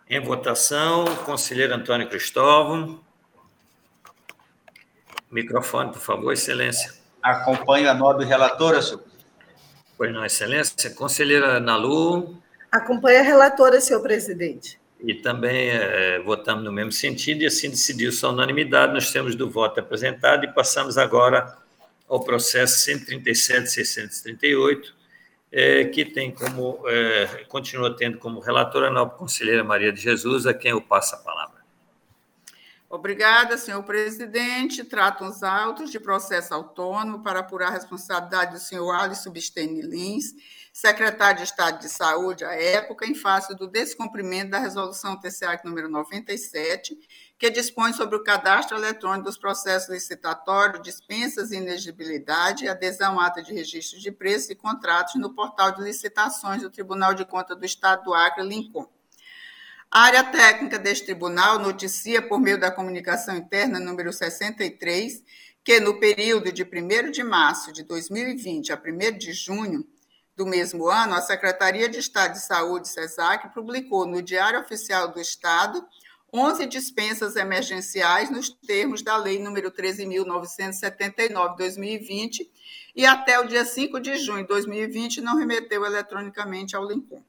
Em votação, conselheiro Antônio Cristóvão. Microfone, por favor, Excelência. Acompanho a nobre relatora, senhor. Pois não, Excelência. Conselheira Nalu. Acompanha a relatora, senhor presidente. e também é, votamos no mesmo sentido, e assim decidiu-se a unanimidade. Nós temos do voto apresentado e passamos agora ao processo 137.638, é, que tem como, é, continua tendo como relatora a nova conselheira Maria de Jesus, a quem eu passo a palavra. Obrigada, senhor presidente. Tratam os autos de processo autônomo para apurar a responsabilidade do senhor Alisson Bistene Lins, secretário de Estado de Saúde à época, em face do descumprimento da resolução TCA número 97, que dispõe sobre o cadastro eletrônico dos processos licitatórios, dispensas e inegibilidade, adesão à ata de registro de preços e contratos no portal de licitações do Tribunal de Contas do Estado do Acre, Lincoln a área técnica deste tribunal noticia, por meio da comunicação interna número 63, que no período de 1 de março de 2020 a 1 de junho do mesmo ano, a Secretaria de Estado de Saúde, SESAC, publicou no Diário Oficial do Estado 11 dispensas emergenciais nos termos da Lei número 13.979 2020 e até o dia 5 de junho de 2020 não remeteu eletronicamente ao Lincom.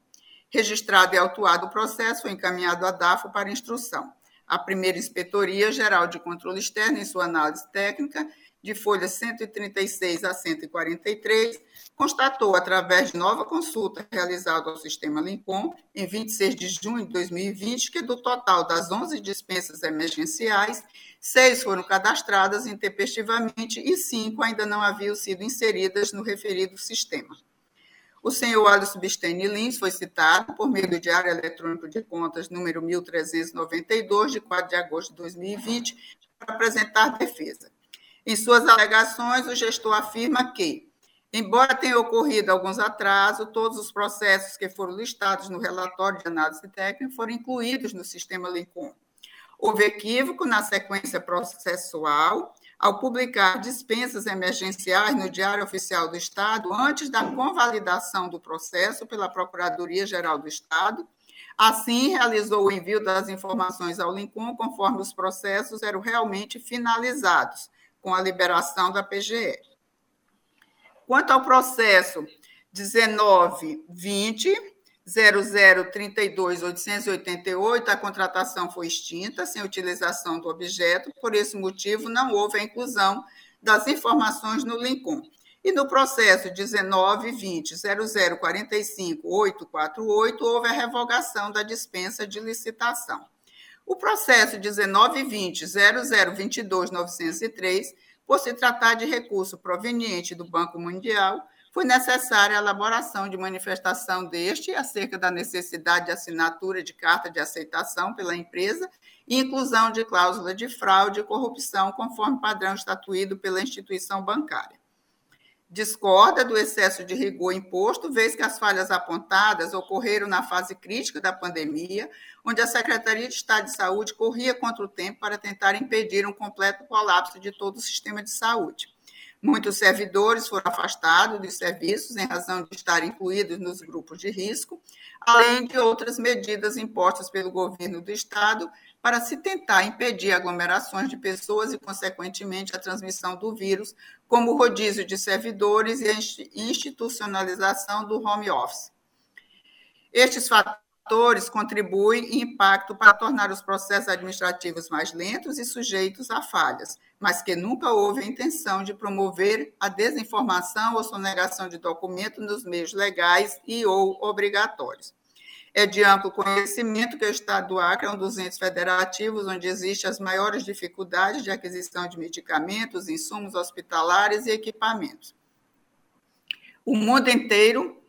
Registrado e autuado o processo, foi encaminhado à DAFO para instrução. A primeira Inspetoria Geral de Controle Externo, em sua análise técnica, de folhas 136 a 143, constatou, através de nova consulta realizada ao sistema Lincom, em 26 de junho de 2020, que do total das 11 dispensas emergenciais, seis foram cadastradas intempestivamente e cinco ainda não haviam sido inseridas no referido sistema. O senhor Alisson Bistene Lins foi citado por meio do Diário Eletrônico de Contas número 1392, de 4 de agosto de 2020, para apresentar defesa. Em suas alegações, o gestor afirma que, embora tenha ocorrido alguns atrasos, todos os processos que foram listados no relatório de análise técnica foram incluídos no sistema Lincoln. Houve equívoco na sequência processual ao publicar dispensas emergenciais no Diário Oficial do Estado antes da convalidação do processo pela Procuradoria-Geral do Estado. Assim, realizou o envio das informações ao Lincoln conforme os processos eram realmente finalizados, com a liberação da PGE. Quanto ao processo 1920, 0032.888, a contratação foi extinta, sem utilização do objeto, por esse motivo não houve a inclusão das informações no Lincoln. E no processo 19.20.0045.848, houve a revogação da dispensa de licitação. O processo 19.20.0022.903, por se tratar de recurso proveniente do Banco Mundial, foi necessária a elaboração de manifestação deste acerca da necessidade de assinatura de carta de aceitação pela empresa e inclusão de cláusula de fraude e corrupção conforme padrão estatuído pela instituição bancária. Discorda do excesso de rigor imposto, vez que as falhas apontadas ocorreram na fase crítica da pandemia, onde a Secretaria de Estado de Saúde corria contra o tempo para tentar impedir um completo colapso de todo o sistema de saúde. Muitos servidores foram afastados dos serviços em razão de estar incluídos nos grupos de risco, além de outras medidas impostas pelo governo do Estado para se tentar impedir aglomerações de pessoas e, consequentemente, a transmissão do vírus, como o rodízio de servidores e a institucionalização do home office. Estes fatores fatores contribuem e impactam para tornar os processos administrativos mais lentos e sujeitos a falhas, mas que nunca houve a intenção de promover a desinformação ou sonegação de documentos nos meios legais e ou obrigatórios. É de amplo conhecimento que o Estado do Acre é um dos entes federativos onde existem as maiores dificuldades de aquisição de medicamentos, insumos hospitalares e equipamentos. O mundo inteiro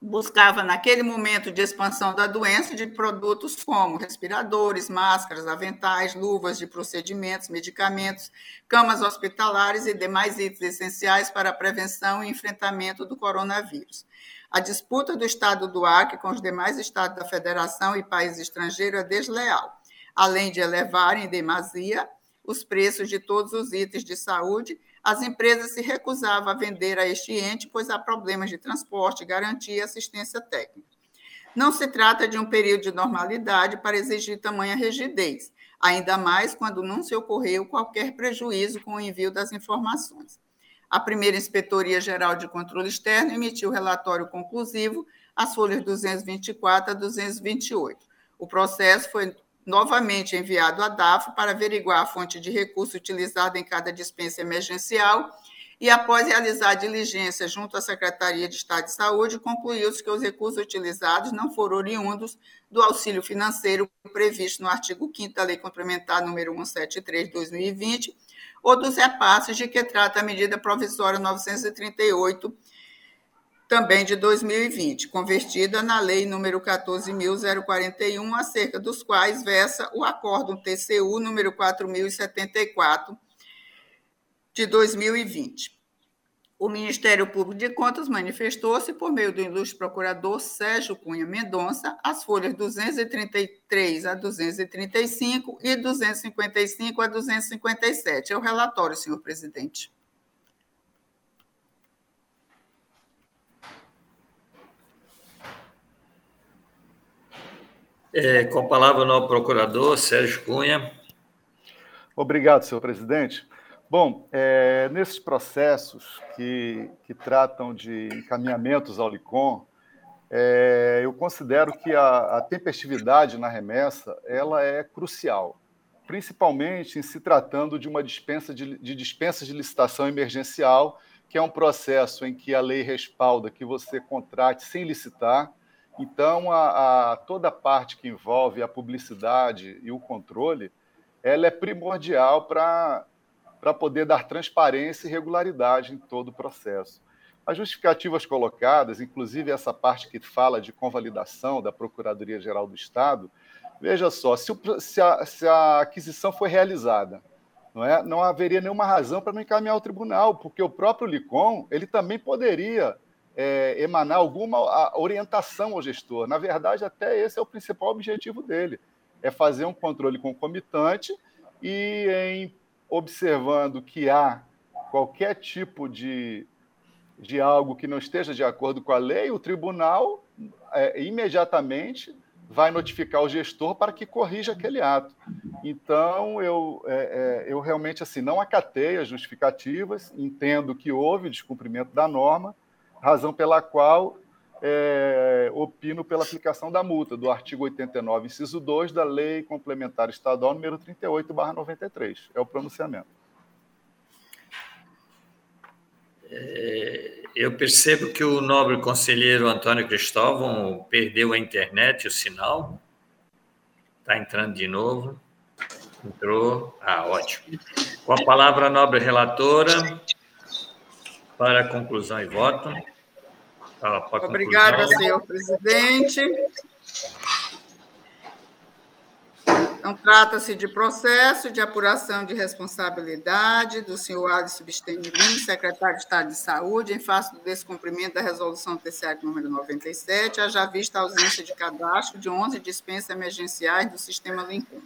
buscava, naquele momento de expansão da doença, de produtos como respiradores, máscaras, aventais, luvas de procedimentos, medicamentos, camas hospitalares e demais itens essenciais para a prevenção e enfrentamento do coronavírus. A disputa do Estado do Acre com os demais estados da Federação e países estrangeiros é desleal, além de elevar em demasia os preços de todos os itens de saúde as empresas se recusavam a vender a este ente, pois há problemas de transporte, garantia e assistência técnica. Não se trata de um período de normalidade para exigir tamanha rigidez, ainda mais quando não se ocorreu qualquer prejuízo com o envio das informações. A primeira Inspetoria Geral de Controle Externo emitiu relatório conclusivo, as folhas 224 a 228. O processo foi novamente enviado à DAFO para averiguar a fonte de recurso utilizada em cada dispensa emergencial e, após realizar diligência junto à Secretaria de Estado de Saúde, concluiu-se que os recursos utilizados não foram oriundos do auxílio financeiro previsto no artigo 5 da Lei Complementar número 173 de 2020 ou dos repasses de que trata a medida provisória 938 também de 2020, convertida na Lei número 14.041, acerca dos quais versa o Acórdão TCU número 4.074 de 2020. O Ministério Público de Contas manifestou-se por meio do ilustre procurador Sérgio Cunha Mendonça, as folhas 233 a 235 e 255 a 257. É o relatório, senhor presidente. É, com a palavra o novo procurador, Sérgio Cunha. Obrigado, senhor presidente. Bom, é, nesses processos que, que tratam de encaminhamentos ao LICOM, é, eu considero que a, a, tempestividade na remessa ela é crucial, principalmente em se tratando de uma dispensa de, de dispensa de licitação emergencial, que é um processo em que a lei respalda que você contrate sem licitar, então, a, a, toda a parte que envolve a publicidade e o controle, ela é primordial para poder dar transparência e regularidade em todo o processo. As justificativas colocadas, inclusive essa parte que fala de convalidação da Procuradoria-Geral do Estado, veja só, se, o, se, a, se a aquisição foi realizada, não, é, não haveria nenhuma razão para não encaminhar ao tribunal, porque o próprio LICOM ele também poderia é, emanar alguma orientação ao gestor. Na verdade, até esse é o principal objetivo dele, é fazer um controle concomitante e em observando que há qualquer tipo de, de algo que não esteja de acordo com a lei, o tribunal é, imediatamente vai notificar o gestor para que corrija aquele ato. Então, eu, é, é, eu realmente assim não acatei as justificativas, entendo que houve descumprimento da norma, razão pela qual é, opino pela aplicação da multa do artigo 89, inciso 2 da Lei Complementar Estadual número 38, 93. É o pronunciamento. É, eu percebo que o nobre conselheiro Antônio Cristóvão perdeu a internet, o sinal. Está entrando de novo. Entrou. Ah, ótimo. Com a palavra, a nobre relatora, para conclusão e voto. Obrigada, senhor presidente. Então, trata-se de processo de apuração de responsabilidade do senhor Alisson Bistenilin, secretário de Estado de Saúde, em face do descumprimento da resolução TCA número 97, haja vista a ausência de cadastro de 11 dispensas emergenciais do sistema Lincoln.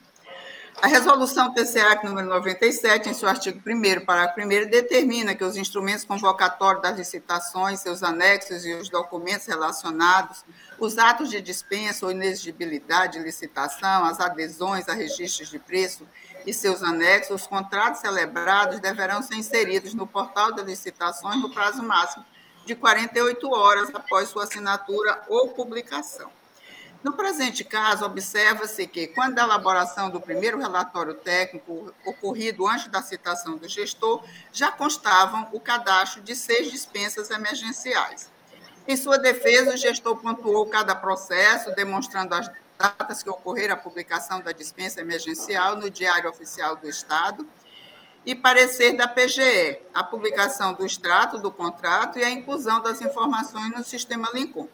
A resolução TCA número 97, em seu artigo 1 parágrafo 1 determina que os instrumentos convocatórios das licitações, seus anexos e os documentos relacionados, os atos de dispensa ou inexigibilidade de licitação, as adesões a registros de preço e seus anexos, os contratos celebrados deverão ser inseridos no portal de licitações no prazo máximo de 48 horas após sua assinatura ou publicação. No presente caso, observa-se que, quando a elaboração do primeiro relatório técnico ocorrido antes da citação do gestor, já constavam o cadastro de seis dispensas emergenciais. Em sua defesa, o gestor pontuou cada processo, demonstrando as datas que ocorreram a publicação da dispensa emergencial no Diário Oficial do Estado e parecer da PGE, a publicação do extrato do contrato e a inclusão das informações no sistema Lincoln.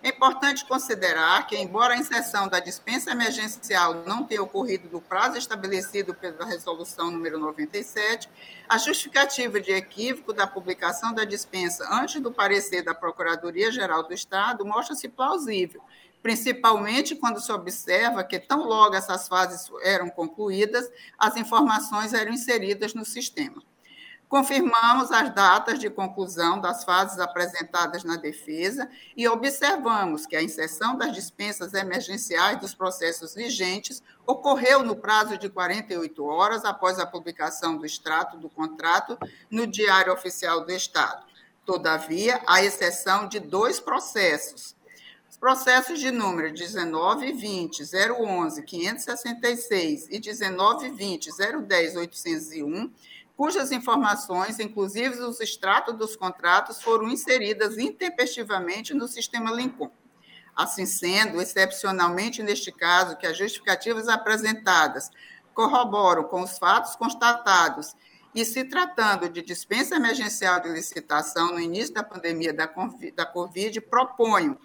É importante considerar que, embora a inserção da dispensa emergencial não tenha ocorrido no prazo estabelecido pela Resolução número 97, a justificativa de equívoco da publicação da dispensa antes do parecer da Procuradoria-Geral do Estado mostra-se plausível, principalmente quando se observa que, tão logo essas fases eram concluídas, as informações eram inseridas no sistema. Confirmamos as datas de conclusão das fases apresentadas na defesa e observamos que a inserção das dispensas emergenciais dos processos vigentes ocorreu no prazo de 48 horas após a publicação do extrato do contrato no Diário Oficial do Estado. Todavia, à exceção de dois processos, processos de número 1920 011 566 e 1920 010 801, cujas informações, inclusive os extratos dos contratos, foram inseridas intempestivamente no sistema Lincoln. Assim sendo, excepcionalmente neste caso, que as justificativas apresentadas corroboram com os fatos constatados e se tratando de dispensa emergencial de licitação no início da pandemia da Covid, proponho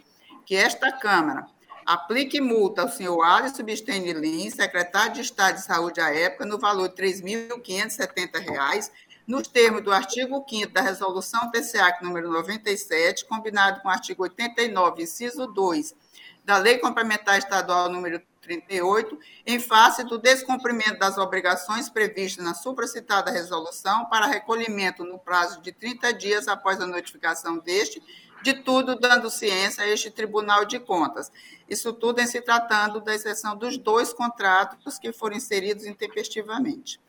que esta Câmara aplique multa ao senhor Alisson Bistene Lins, secretário de Estado de Saúde à época, no valor de R$ 3.570, nos termos do artigo 5 da Resolução TCAC número 97, combinado com o artigo 89, inciso 2, da Lei Complementar Estadual número 38, em face do descumprimento das obrigações previstas na supracitada resolução para recolhimento no prazo de 30 dias após a notificação deste de tudo dando ciência a este Tribunal de Contas. Isso tudo em se tratando da exceção dos dois contratos que foram inseridos intempestivamente.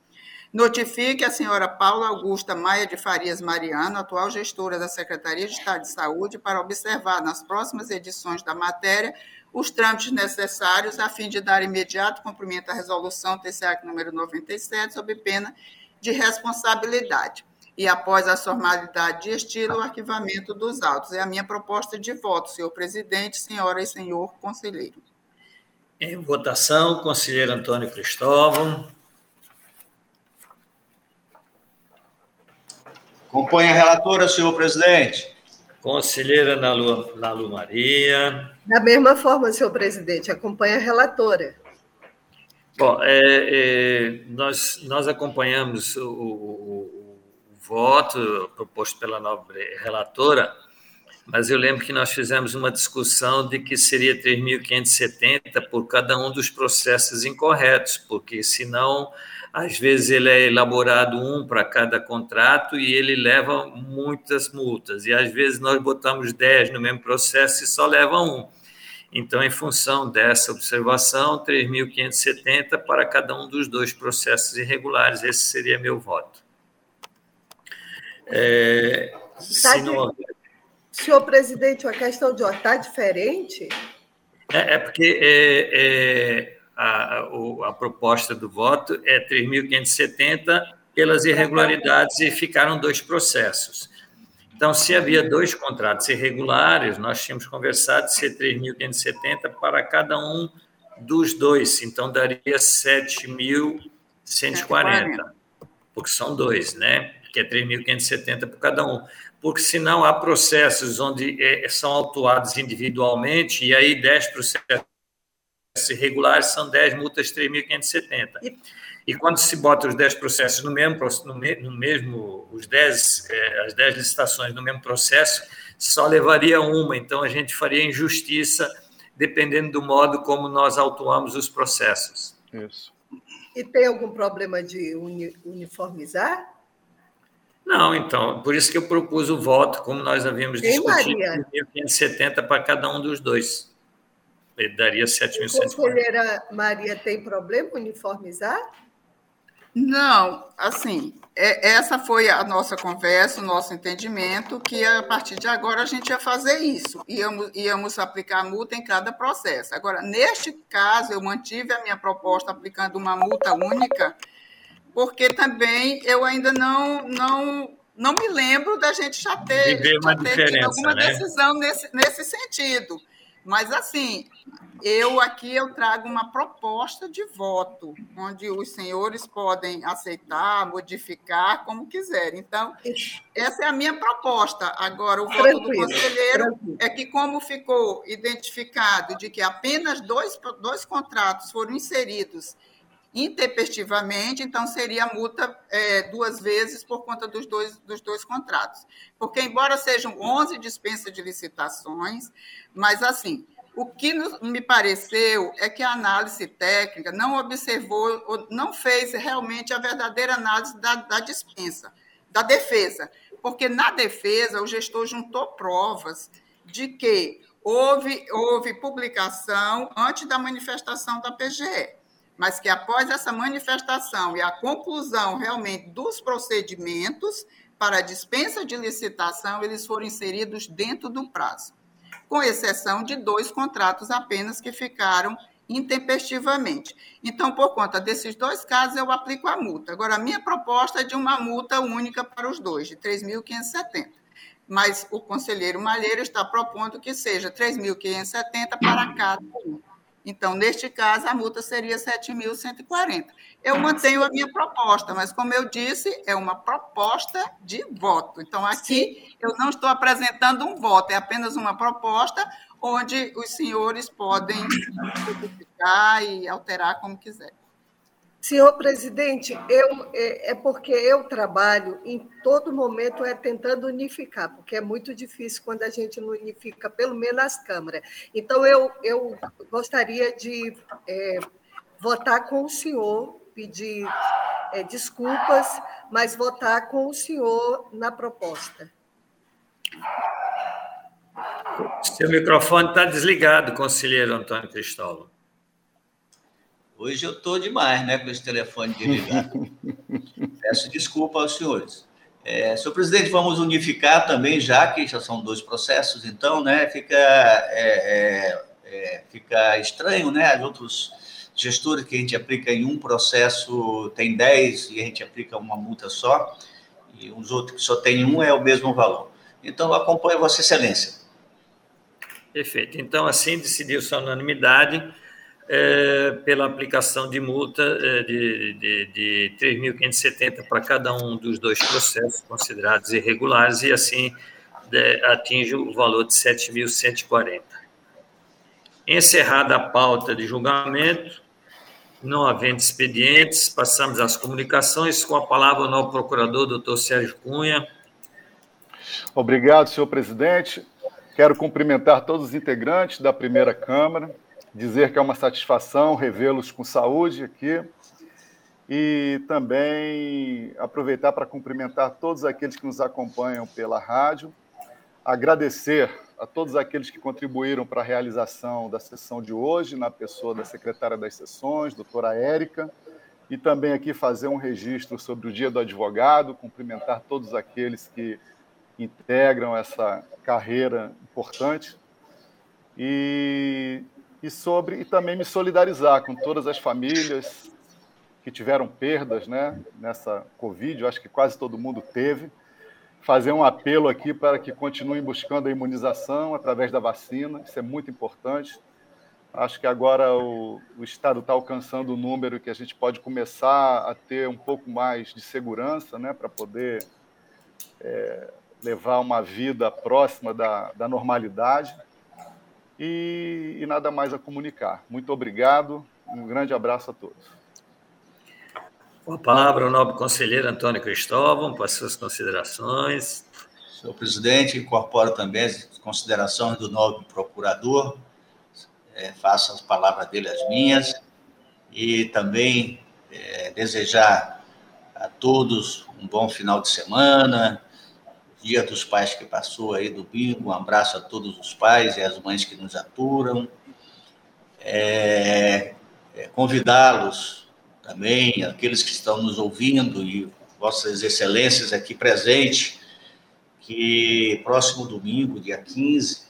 Notifique a senhora Paula Augusta Maia de Farias Mariano, atual gestora da Secretaria de Estado de Saúde, para observar nas próximas edições da matéria os trâmites necessários a fim de dar imediato cumprimento à resolução TCAC número 97, sob pena de responsabilidade e, após a formalidade de estilo, o arquivamento dos autos. É a minha proposta de voto, senhor presidente, senhora e senhor conselheiro. Em votação, conselheiro Antônio Cristóvão. Acompanhe a relatora, senhor presidente. Conselheira Nalu, Nalu Maria. Da mesma forma, senhor presidente, acompanha a relatora. Bom, é, é, nós, nós acompanhamos o, o voto proposto pela nobre relatora, mas eu lembro que nós fizemos uma discussão de que seria 3.570 por cada um dos processos incorretos, porque senão, às vezes, ele é elaborado um para cada contrato e ele leva muitas multas, e às vezes nós botamos 10 no mesmo processo e só leva um. Então, em função dessa observação, 3.570 para cada um dos dois processos irregulares, esse seria meu voto. É, tá não... Senhor presidente, a questão de ordem está diferente? É, é porque é, é, a, a, proposta do voto é 3.570 pelas irregularidades e ficaram dois processos. Então, se havia dois contratos irregulares, nós tínhamos conversado de ser 3.570 para cada um dos dois, então daria 7.140, porque são dois, né? Que é 3.570 por cada um, porque senão há processos onde é, são autuados individualmente e aí 10 processos irregulares são 10 multas 3.570. E, e quando se bota os 10 processos no mesmo, no mesmo os 10, é, as 10 licitações no mesmo processo, só levaria uma, então a gente faria injustiça dependendo do modo como nós autuamos os processos. Isso. E tem algum problema de uniformizar? Não, então, por isso que eu propus o voto, como nós havíamos Sim, discutido, 1.570 para cada um dos dois. Ele daria 7.140. Conselheira Maria, tem problema uniformizar? Não, assim, é, essa foi a nossa conversa, o nosso entendimento, que a partir de agora a gente ia fazer isso, íamos, íamos aplicar multa em cada processo. Agora, neste caso, eu mantive a minha proposta aplicando uma multa única, porque também eu ainda não não não me lembro da gente já ter, já ter tido alguma né? decisão nesse, nesse sentido. Mas, assim, eu aqui eu trago uma proposta de voto, onde os senhores podem aceitar, modificar, como quiserem. Então, essa é a minha proposta. Agora, o voto Tranquilo. do conselheiro Tranquilo. é que, como ficou identificado de que apenas dois, dois contratos foram inseridos intempestivamente, então seria multa é, duas vezes por conta dos dois, dos dois contratos. Porque, embora sejam 11 dispensas de licitações, mas, assim, o que me pareceu é que a análise técnica não observou, não fez realmente a verdadeira análise da, da dispensa, da defesa. Porque, na defesa, o gestor juntou provas de que houve, houve publicação antes da manifestação da PGE mas que após essa manifestação e a conclusão realmente dos procedimentos para dispensa de licitação, eles foram inseridos dentro do prazo. com exceção de dois contratos apenas que ficaram intempestivamente. Então, por conta desses dois casos, eu aplico a multa. Agora, a minha proposta é de uma multa única para os dois, de 3.570. Mas o conselheiro Malheiro está propondo que seja 3.570 para cada um. Então, neste caso, a multa seria 7.140. Eu mantenho a minha proposta, mas, como eu disse, é uma proposta de voto. Então, aqui Sim. eu não estou apresentando um voto, é apenas uma proposta onde os senhores podem modificar e alterar como quiserem. Senhor presidente, eu, é, é, porque eu trabalho em todo momento é tentando unificar, porque é muito difícil quando a gente não unifica, pelo menos as câmaras. Então, eu, eu gostaria de é, votar com o senhor, pedir é, desculpas, mas votar com o senhor na proposta. Seu microfone está desligado, conselheiro Antônio Cristóvão. Hoje eu estou demais, né, com esse telefone desligado. Peço desculpa aos senhores. É, senhor presidente, vamos unificar também, já que já são dois processos, então, né, fica, é, é, é fica estranho, né, os outros gestores que a gente aplica em um processo tem 10 e a gente aplica uma multa só, e os outros que só tem um é o mesmo valor. Então, acompanho Vossa Excelência. Perfeito. Então, assim decidiu-se a unanimidade é, pela aplicação de multa é, de, de, de 3.570 para cada um dos dois processos considerados irregulares e, assim, de, atinge o valor de 7.140. Encerrada a pauta de julgamento, não havendo expedientes, passamos às comunicações. Com a palavra o novo procurador, doutor Sérgio Cunha. Obrigado, senhor presidente. Quero cumprimentar todos os integrantes da primeira Câmara, dizer que é uma satisfação revê-los com saúde aqui e também aproveitar para cumprimentar todos aqueles que nos acompanham pela rádio, agradecer a todos aqueles que contribuíram para a realização da sessão de hoje, na pessoa da secretária das sessões, doutora Érica, e também aqui fazer um registro sobre o Dia do Advogado, cumprimentar todos aqueles que integram essa carreira importante. E, e sobre e também me solidarizar com todas as famílias que tiveram perdas, né, nessa Covid. Eu acho que quase todo mundo teve. Fazer um apelo aqui para que continuem buscando a imunização através da vacina. Isso é muito importante. Acho que agora o, o Estado está alcançando o um número que a gente pode começar a ter um pouco mais de segurança, né, para poder é, levar uma vida próxima da, da normalidade e, e nada mais a comunicar. Muito obrigado, um grande abraço a todos. Com a palavra, o nobre conselheiro Antônio Cristóvão, para as suas considerações. Senhor presidente, incorporo também as considerações do nobre procurador, é, faço as palavras dele as minhas, e também é, desejar a todos um bom final de semana, Dia dos Pais que passou aí, domingo. Um abraço a todos os pais e as mães que nos aturam. É, é, Convidá-los também, aqueles que estão nos ouvindo e Vossas Excelências aqui presentes, que próximo domingo, dia 15,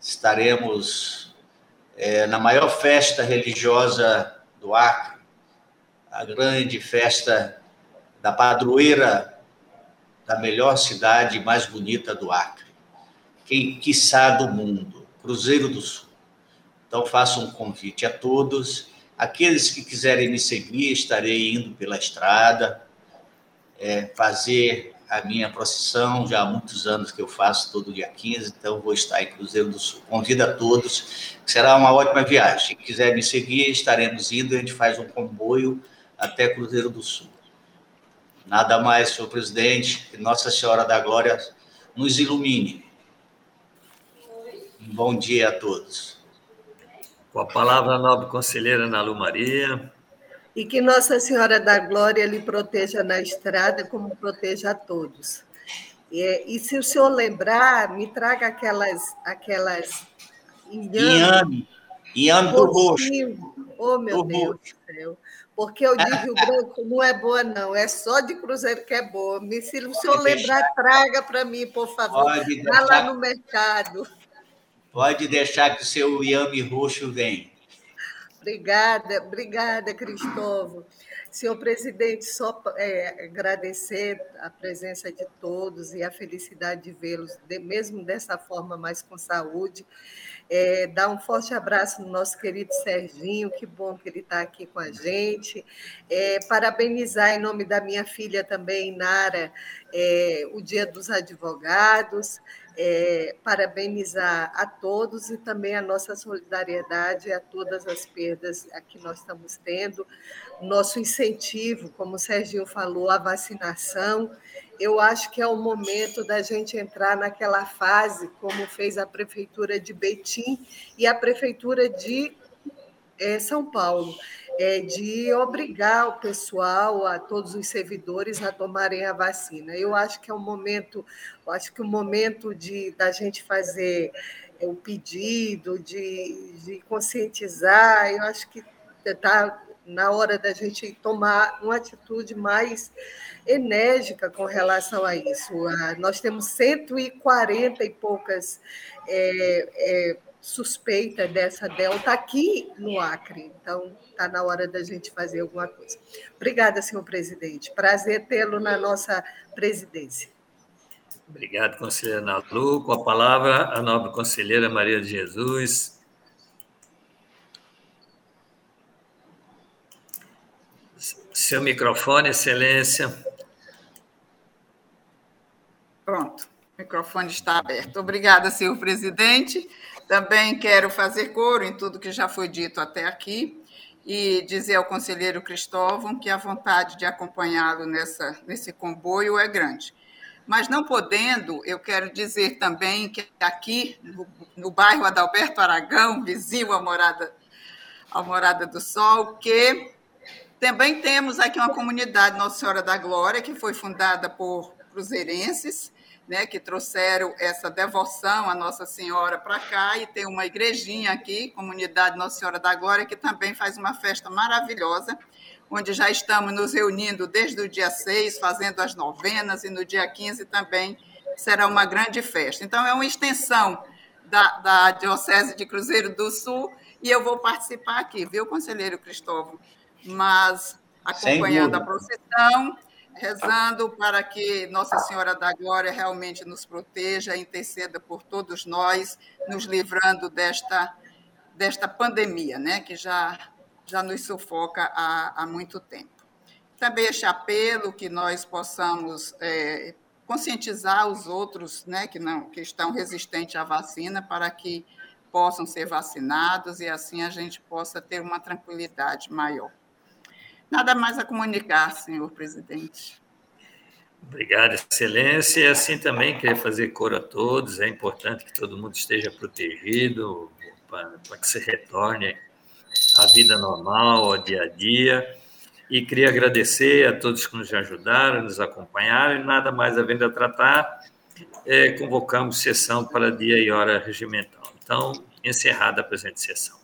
estaremos é, na maior festa religiosa do Acre, a grande festa da padroeira da melhor cidade mais bonita do Acre, quem quiçá do mundo, Cruzeiro do Sul. Então faço um convite a todos, aqueles que quiserem me seguir, estarei indo pela estrada, é, fazer a minha procissão, já há muitos anos que eu faço todo dia 15, então vou estar em Cruzeiro do Sul. Convido a todos, será uma ótima viagem. Se quiser me seguir, estaremos indo, a gente faz um comboio até Cruzeiro do Sul. Nada mais, senhor presidente, que Nossa Senhora da Glória nos ilumine. Um bom dia a todos. Com a palavra, a nobre conselheira Ana Lu Maria. E que Nossa Senhora da Glória lhe proteja na estrada, como proteja a todos. E, e se o senhor lembrar, me traga aquelas. aquelas inhame. Inhame do roxo. Oh, meu do Deus roxo. do céu porque o de Rio Branco não é boa, não. É só de Cruzeiro que é boa. Me, se o senhor lembrar, traga para mim, por favor. Vá lá no mercado. Pode deixar que o seu Yami roxo vem. Obrigada, obrigada, Cristóvão. Senhor presidente, só é, agradecer a presença de todos e a felicidade de vê-los, de, mesmo dessa forma, mais com saúde. É, dar um forte abraço no nosso querido Serginho, que bom que ele está aqui com a gente. É, parabenizar em nome da minha filha também, Nara, é, o Dia dos Advogados é, parabenizar a todos e também a nossa solidariedade a todas as perdas que nós estamos tendo, nosso incentivo, como o Serginho falou, a vacinação. Eu acho que é o momento da gente entrar naquela fase, como fez a Prefeitura de Betim e a Prefeitura de é, São Paulo é, de obrigar o pessoal, a todos os servidores, a tomarem a vacina. Eu acho que é um momento, acho que o momento de da gente fazer é, o pedido, de, de conscientizar, eu acho que está na hora da gente tomar uma atitude mais enérgica com relação a isso. Ah, nós temos 140 e poucas é, é, suspeita dessa delta aqui no Acre. Então, está na hora da gente fazer alguma coisa. Obrigada, senhor presidente. Prazer tê-lo na nossa presidência. Obrigado, conselheira Nalu. Com a palavra, a nobre conselheira Maria de Jesus. Seu microfone, excelência. Pronto, o microfone está aberto. Obrigada, senhor presidente. Também quero fazer coro em tudo que já foi dito até aqui e dizer ao conselheiro Cristóvão que a vontade de acompanhá-lo nessa, nesse comboio é grande. Mas não podendo, eu quero dizer também que aqui no, no bairro Adalberto Aragão, vizinho à morada, à morada do Sol, que também temos aqui uma comunidade Nossa Senhora da Glória, que foi fundada por cruzeirenses, né, que trouxeram essa devoção à Nossa Senhora para cá, e tem uma igrejinha aqui, Comunidade Nossa Senhora da Glória, que também faz uma festa maravilhosa, onde já estamos nos reunindo desde o dia 6, fazendo as novenas, e no dia 15 também será uma grande festa. Então, é uma extensão da, da Diocese de Cruzeiro do Sul, e eu vou participar aqui, viu, conselheiro Cristóvão? Mas acompanhando a procissão rezando para que Nossa Senhora da Glória realmente nos proteja, interceda por todos nós, nos livrando desta, desta pandemia, né, que já, já nos sufoca há, há muito tempo. Também este apelo que nós possamos é, conscientizar os outros né, que, não, que estão resistentes à vacina para que possam ser vacinados e assim a gente possa ter uma tranquilidade maior. Nada mais a comunicar, senhor presidente. Obrigado, Excelência. E assim também queria fazer coro a todos. É importante que todo mundo esteja protegido para, que se retorne à vida normal, ao dia a dia. E queria agradecer a todos que nos ajudaram, nos acompanharam. Nada mais havendo a tratar, é, convocamos sessão para dia e hora regimental. Então, encerrada a presente sessão.